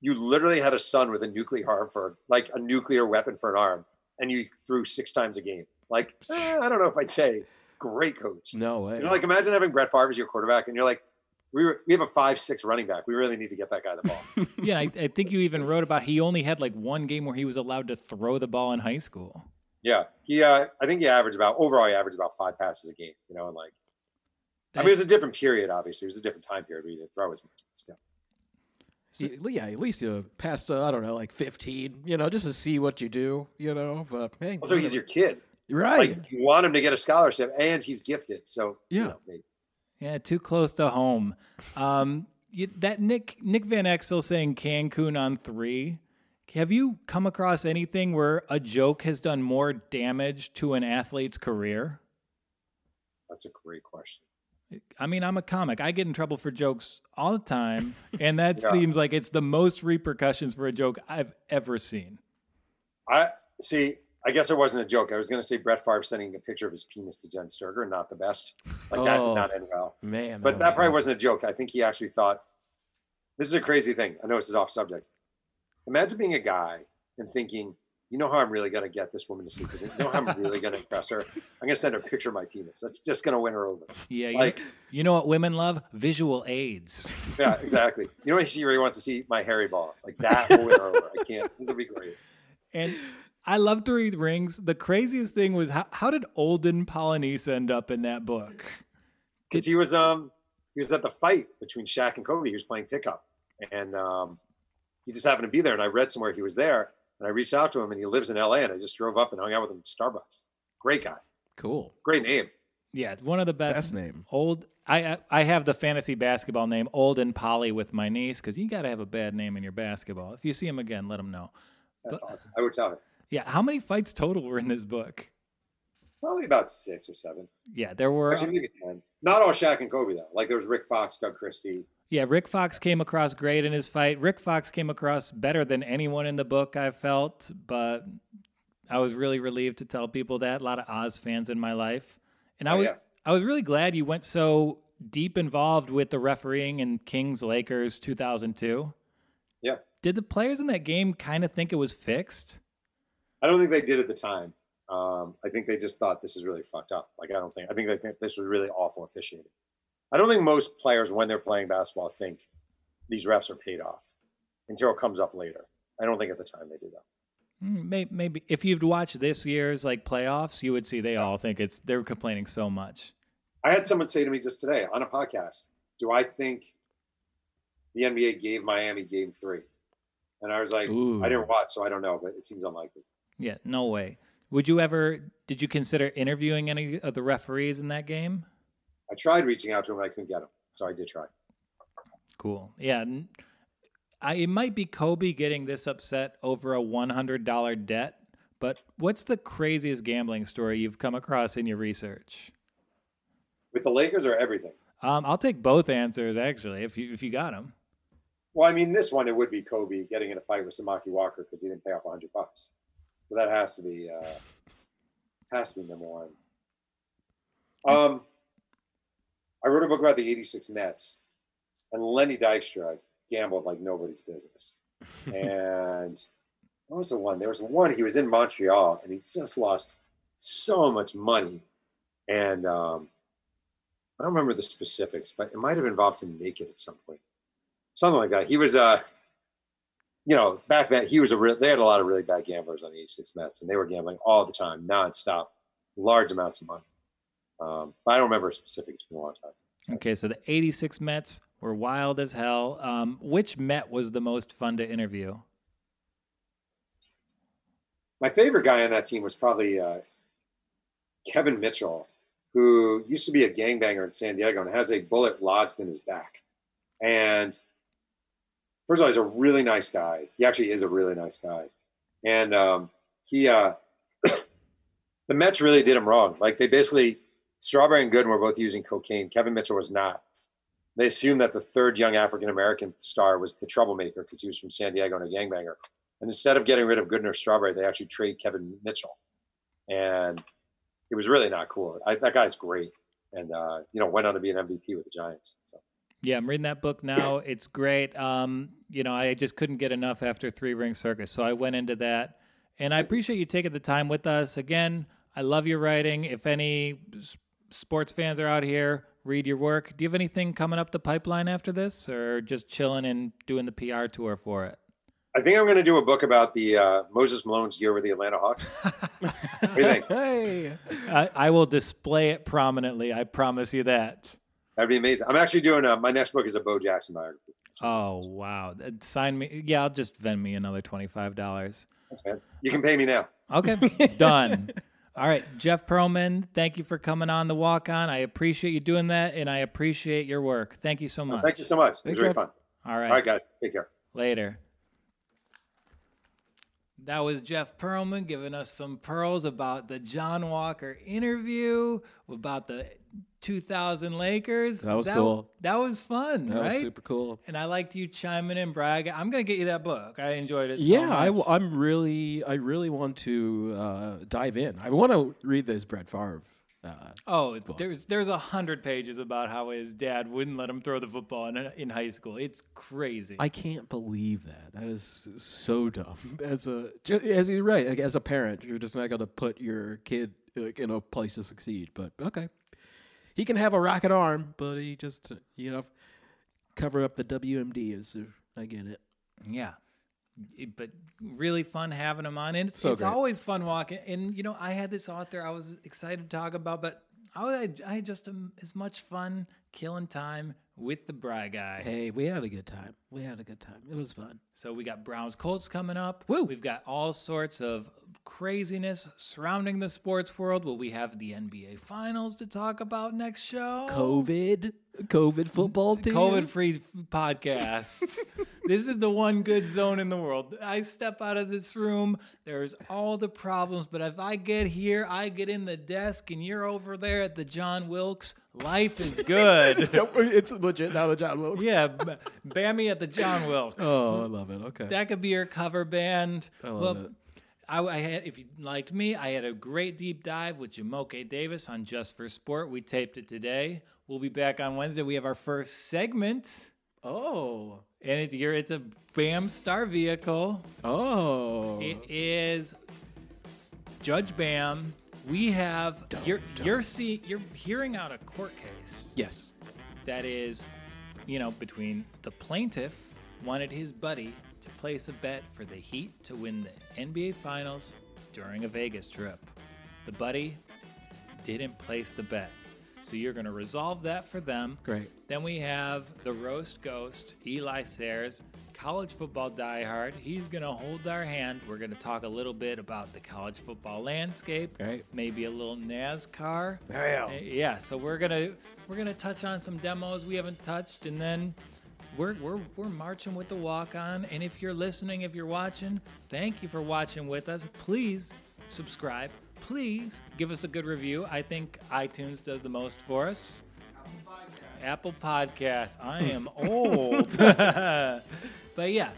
You literally had a son with a nuclear arm for like a nuclear weapon for an arm, and you threw six times a game. Like, eh, I don't know if I'd say great coach. No way. You know, like imagine having Brett Favre as your quarterback, and you're like, we were, we have a five six running back. We really need to get that guy the ball. [LAUGHS] yeah. I, I think you even wrote about he only had like one game where he was allowed to throw the ball in high school. yeah, he. Uh, I think he averaged about overall. He averaged about five passes a game. You know, and like, I mean, it was a different period. Obviously, it was a different time period. We didn't throw as much. But still. So, yeah, at least you passed, uh, I don't know, like 15, you know, just to see what you do, you know. But hey, Also, he's your kid. Right. Like, you want him to get a scholarship, and he's gifted. So you Yeah. know. Yeah, too close to home. Um, you, that Nick Nick Van Exel saying Cancun on three. Have you come across anything where a joke has done more damage to an athlete's career? that's a great question. I mean, I'm a comic. I get in trouble for jokes all the time, [LAUGHS] and that Yeah. seems like it's the most repercussions for a joke I've ever seen. I see. I guess it wasn't a joke. I was going to say Brett Favre sending a picture of his penis to Jenn Sterger, not the best. Like that Oh. did not oh, end well. Man. But oh, that was- probably wasn't a joke. I think he actually thought this is a crazy thing. I know this is off subject. Imagine being a guy and thinking, you know how I'm really going to get this woman to sleep with me? You know how I'm really going to impress her? I'm going to send her a picture of my penis. That's just going to win her over. Yeah, you, Like, you know what women love? Visual aids. [LAUGHS] yeah, exactly. You know, what she really wants to see my hairy balls. Like that will win her over. I can't. This will be great. And I love Three Rings. The craziest thing was how, how did Olden Polynice end up in that book? because he was um he was at the fight between Shaq and Kobe. He was playing pickup, and um, he just happened to be there. And I read somewhere he was there, and I reached out to him, and he lives in L.A. And I just drove up and hung out with him at Starbucks. Great guy, Cool. great name. Yeah, one of the best. Best name. Old. I I- I have the fantasy basketball name Olden Polly with my niece because you got to have a bad name in your basketball. If you see him again, let him know. That's But- awesome. I would tell her Yeah, how many fights total were in this book? probably about six or seven. Yeah, there were. Actually, maybe um, ten. Not all Shaq and Kobe though. Like there was Rick Fox, Doug Christie. Yeah, Rick Fox came across great in his fight. Rick Fox came across better than anyone in the book, I felt, but I was really relieved to tell people that. A lot of Oz fans in my life. And I Oh, was yeah. I was really glad you went so deep involved with the refereeing in Kings Lakers 2002. Yeah. Did the players in that game kind of think it was fixed? I don't think they did at the time. Um, I think they just thought this is really fucked up. Like I don't think. I think they think this was really awful officiating. I don't think most players, when they're playing basketball, think these refs are paid off until it comes up later. I don't think at the time they do that. Hmm, may- Maybe if you'd watched this year's like playoffs, you would see they all think it's they're complaining so much. I had someone say to me just today on a podcast, "Do I think the NBA gave Miami Game Three? And I was like, Ooh. "I didn't watch, so I don't know, but it seems unlikely." Yeah, no way. Would you ever? Did you consider interviewing any of the referees in that game? I tried reaching out to him, but I couldn't get him, so I did try. Cool. Yeah. I, it might be Kobe getting this upset over a $100 debt, but what's the craziest gambling story you've come across in your research? with the Lakers or everything? Um, I'll take both answers actually, if you if you got them. Well, I mean, this one it would be Kobe getting in a fight with Samaki Walker because he didn't pay off hundred bucks. So that has to be uh, has to be number one. Um, I wrote a book about the '86 Mets, and Lenny Dykstra gambled like nobody's business. [LAUGHS] and what was the one? There was one. He was in Montreal, and he just lost so much money, and um, I don't remember the specifics, but it might have involved him naked at some point, something like that. He was uh you know, back then he was a real. They had a lot of really bad gamblers on the '86 Mets, and they were gambling all the time, nonstop, large amounts of money. Um, but I don't remember specifics. It's been a long time. Okay, so the '86 Mets were wild as hell. Um, which Met was the most fun to interview? My favorite guy on that team was probably uh, Kevin Mitchell, who used to be a gangbanger in San Diego and has a bullet lodged in his back. And first of all, he's a really nice guy. He actually is a really nice guy. And um, he, uh, [COUGHS] the Mets really did him wrong. Like they basically, Strawberry and Gooden were both using cocaine. Kevin Mitchell was not. They assumed that the third young African American star was the troublemaker because he was from San Diego and a gangbanger. And instead of getting rid of Gooden or Strawberry, they actually trade Kevin Mitchell. And it was really not cool. I, that guy's great. And, uh, you know, went on to be an MVP with the Giants. Yeah, I'm reading that book now. It's great. Um, you know, I just couldn't get enough after Three Ring Circus, so I went into that. And I appreciate you taking the time with us. Again, I love your writing. If any s- sports fans are out here, read your work. Do you have anything coming up the pipeline after this, or just chilling and doing the PR tour for it? I think I'm going to do a book about the uh, Moses Malone's year with the Atlanta Hawks. [LAUGHS] what do you think? Hey, I, I will display it prominently. I promise you that. That'd be amazing. I'm actually doing a, my next book is a Bo Jackson biography. Oh wow! Uh, Sign me. Yeah, I'll just vend me another twenty five dollars. That's bad. You can pay me now. Okay, [LAUGHS] done. All right, Jeff Pearlman, thank you for coming on the walk on. I appreciate you doing that, and I appreciate your work. Thank you so much. Thank you so much. It was Thanks, really Jeff. fun. All right, All right, guys. Take care. later. That was Jeff Pearlman giving us some pearls about the John Walker interview, about the 2000 Lakers. That was cool. That was fun, that right? was super cool. And I liked you chiming in, brag. I'm gonna get you that book. I enjoyed it. so Yeah, I, much. am really, I really want to uh, dive in. I want to read this Brett Favre. Uh, Oh, there's there's a hundred pages about how his dad wouldn't let him throw the football in, in high school. It's crazy. I can't believe that. That is so dumb. [LAUGHS] As a, as you're right, like, as a parent, you're just not going to put your kid like, in a place to succeed. But okay, he can have a rocket arm, but he just, you know, cover up the WMD. Is I get it. yeah, but really fun having him on, and it's, So it's always fun walking. And you know, I had this author I was excited to talk about, but I was- I just um, as much fun killing time with the Bry guy. Hey, we had a good time. We had a good time. It was fun. So we got Browns Colts coming up. Woo. We've got all sorts of craziness surrounding the sports world. Will we have the NBA Finals to talk about next show? COVID, COVID football team. COVID free podcast. [LAUGHS] this is the one good zone in the world. I step out of this room, there's all the problems, but if I get here, I get in the desk and you're over there at the John Wilkes, life is [LAUGHS] good. It's legit now. The John Wilkes. yeah, B- Bammy at the John Wilkes. Oh, I love it. Okay. That could be your cover band. I love it. I, I had, if you liked me, I had a great deep dive with Jamoke Davis on Just for Sport. We taped it today. We'll be back on Wednesday. We have our first segment, oh. and it's your it's a Bam Star vehicle. Oh. It is Judge Bam. We have you're you're see you're hearing out a court case yes. that is, you know, between the plaintiff wanted his buddy to place a bet for the Heat to win the NBA Finals during a Vegas trip. The buddy didn't place the bet. So you're going to resolve that for them. Great. Then we have the roast ghost, Eli Sayers, college football diehard. He's going to hold our hand. We're going to talk a little bit about the college football landscape, Right. maybe a little NASCAR. Yeah. Uh, Yeah, so we're gonna we're gonna touch on some demos we haven't touched, and then we're we're we're marching with the walk on. And if you're listening, if you're watching, thank you for watching with us. Please subscribe. Please give us a good review. I think iTunes does the most for us. Apple Podcasts. I am [LAUGHS] old. [LAUGHS] but yeah,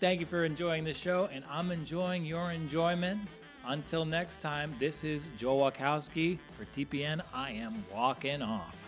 thank you for enjoying the show, and I'm enjoying your enjoyment. Until next time, this is Joel Wachowski for TPN. I am walking off.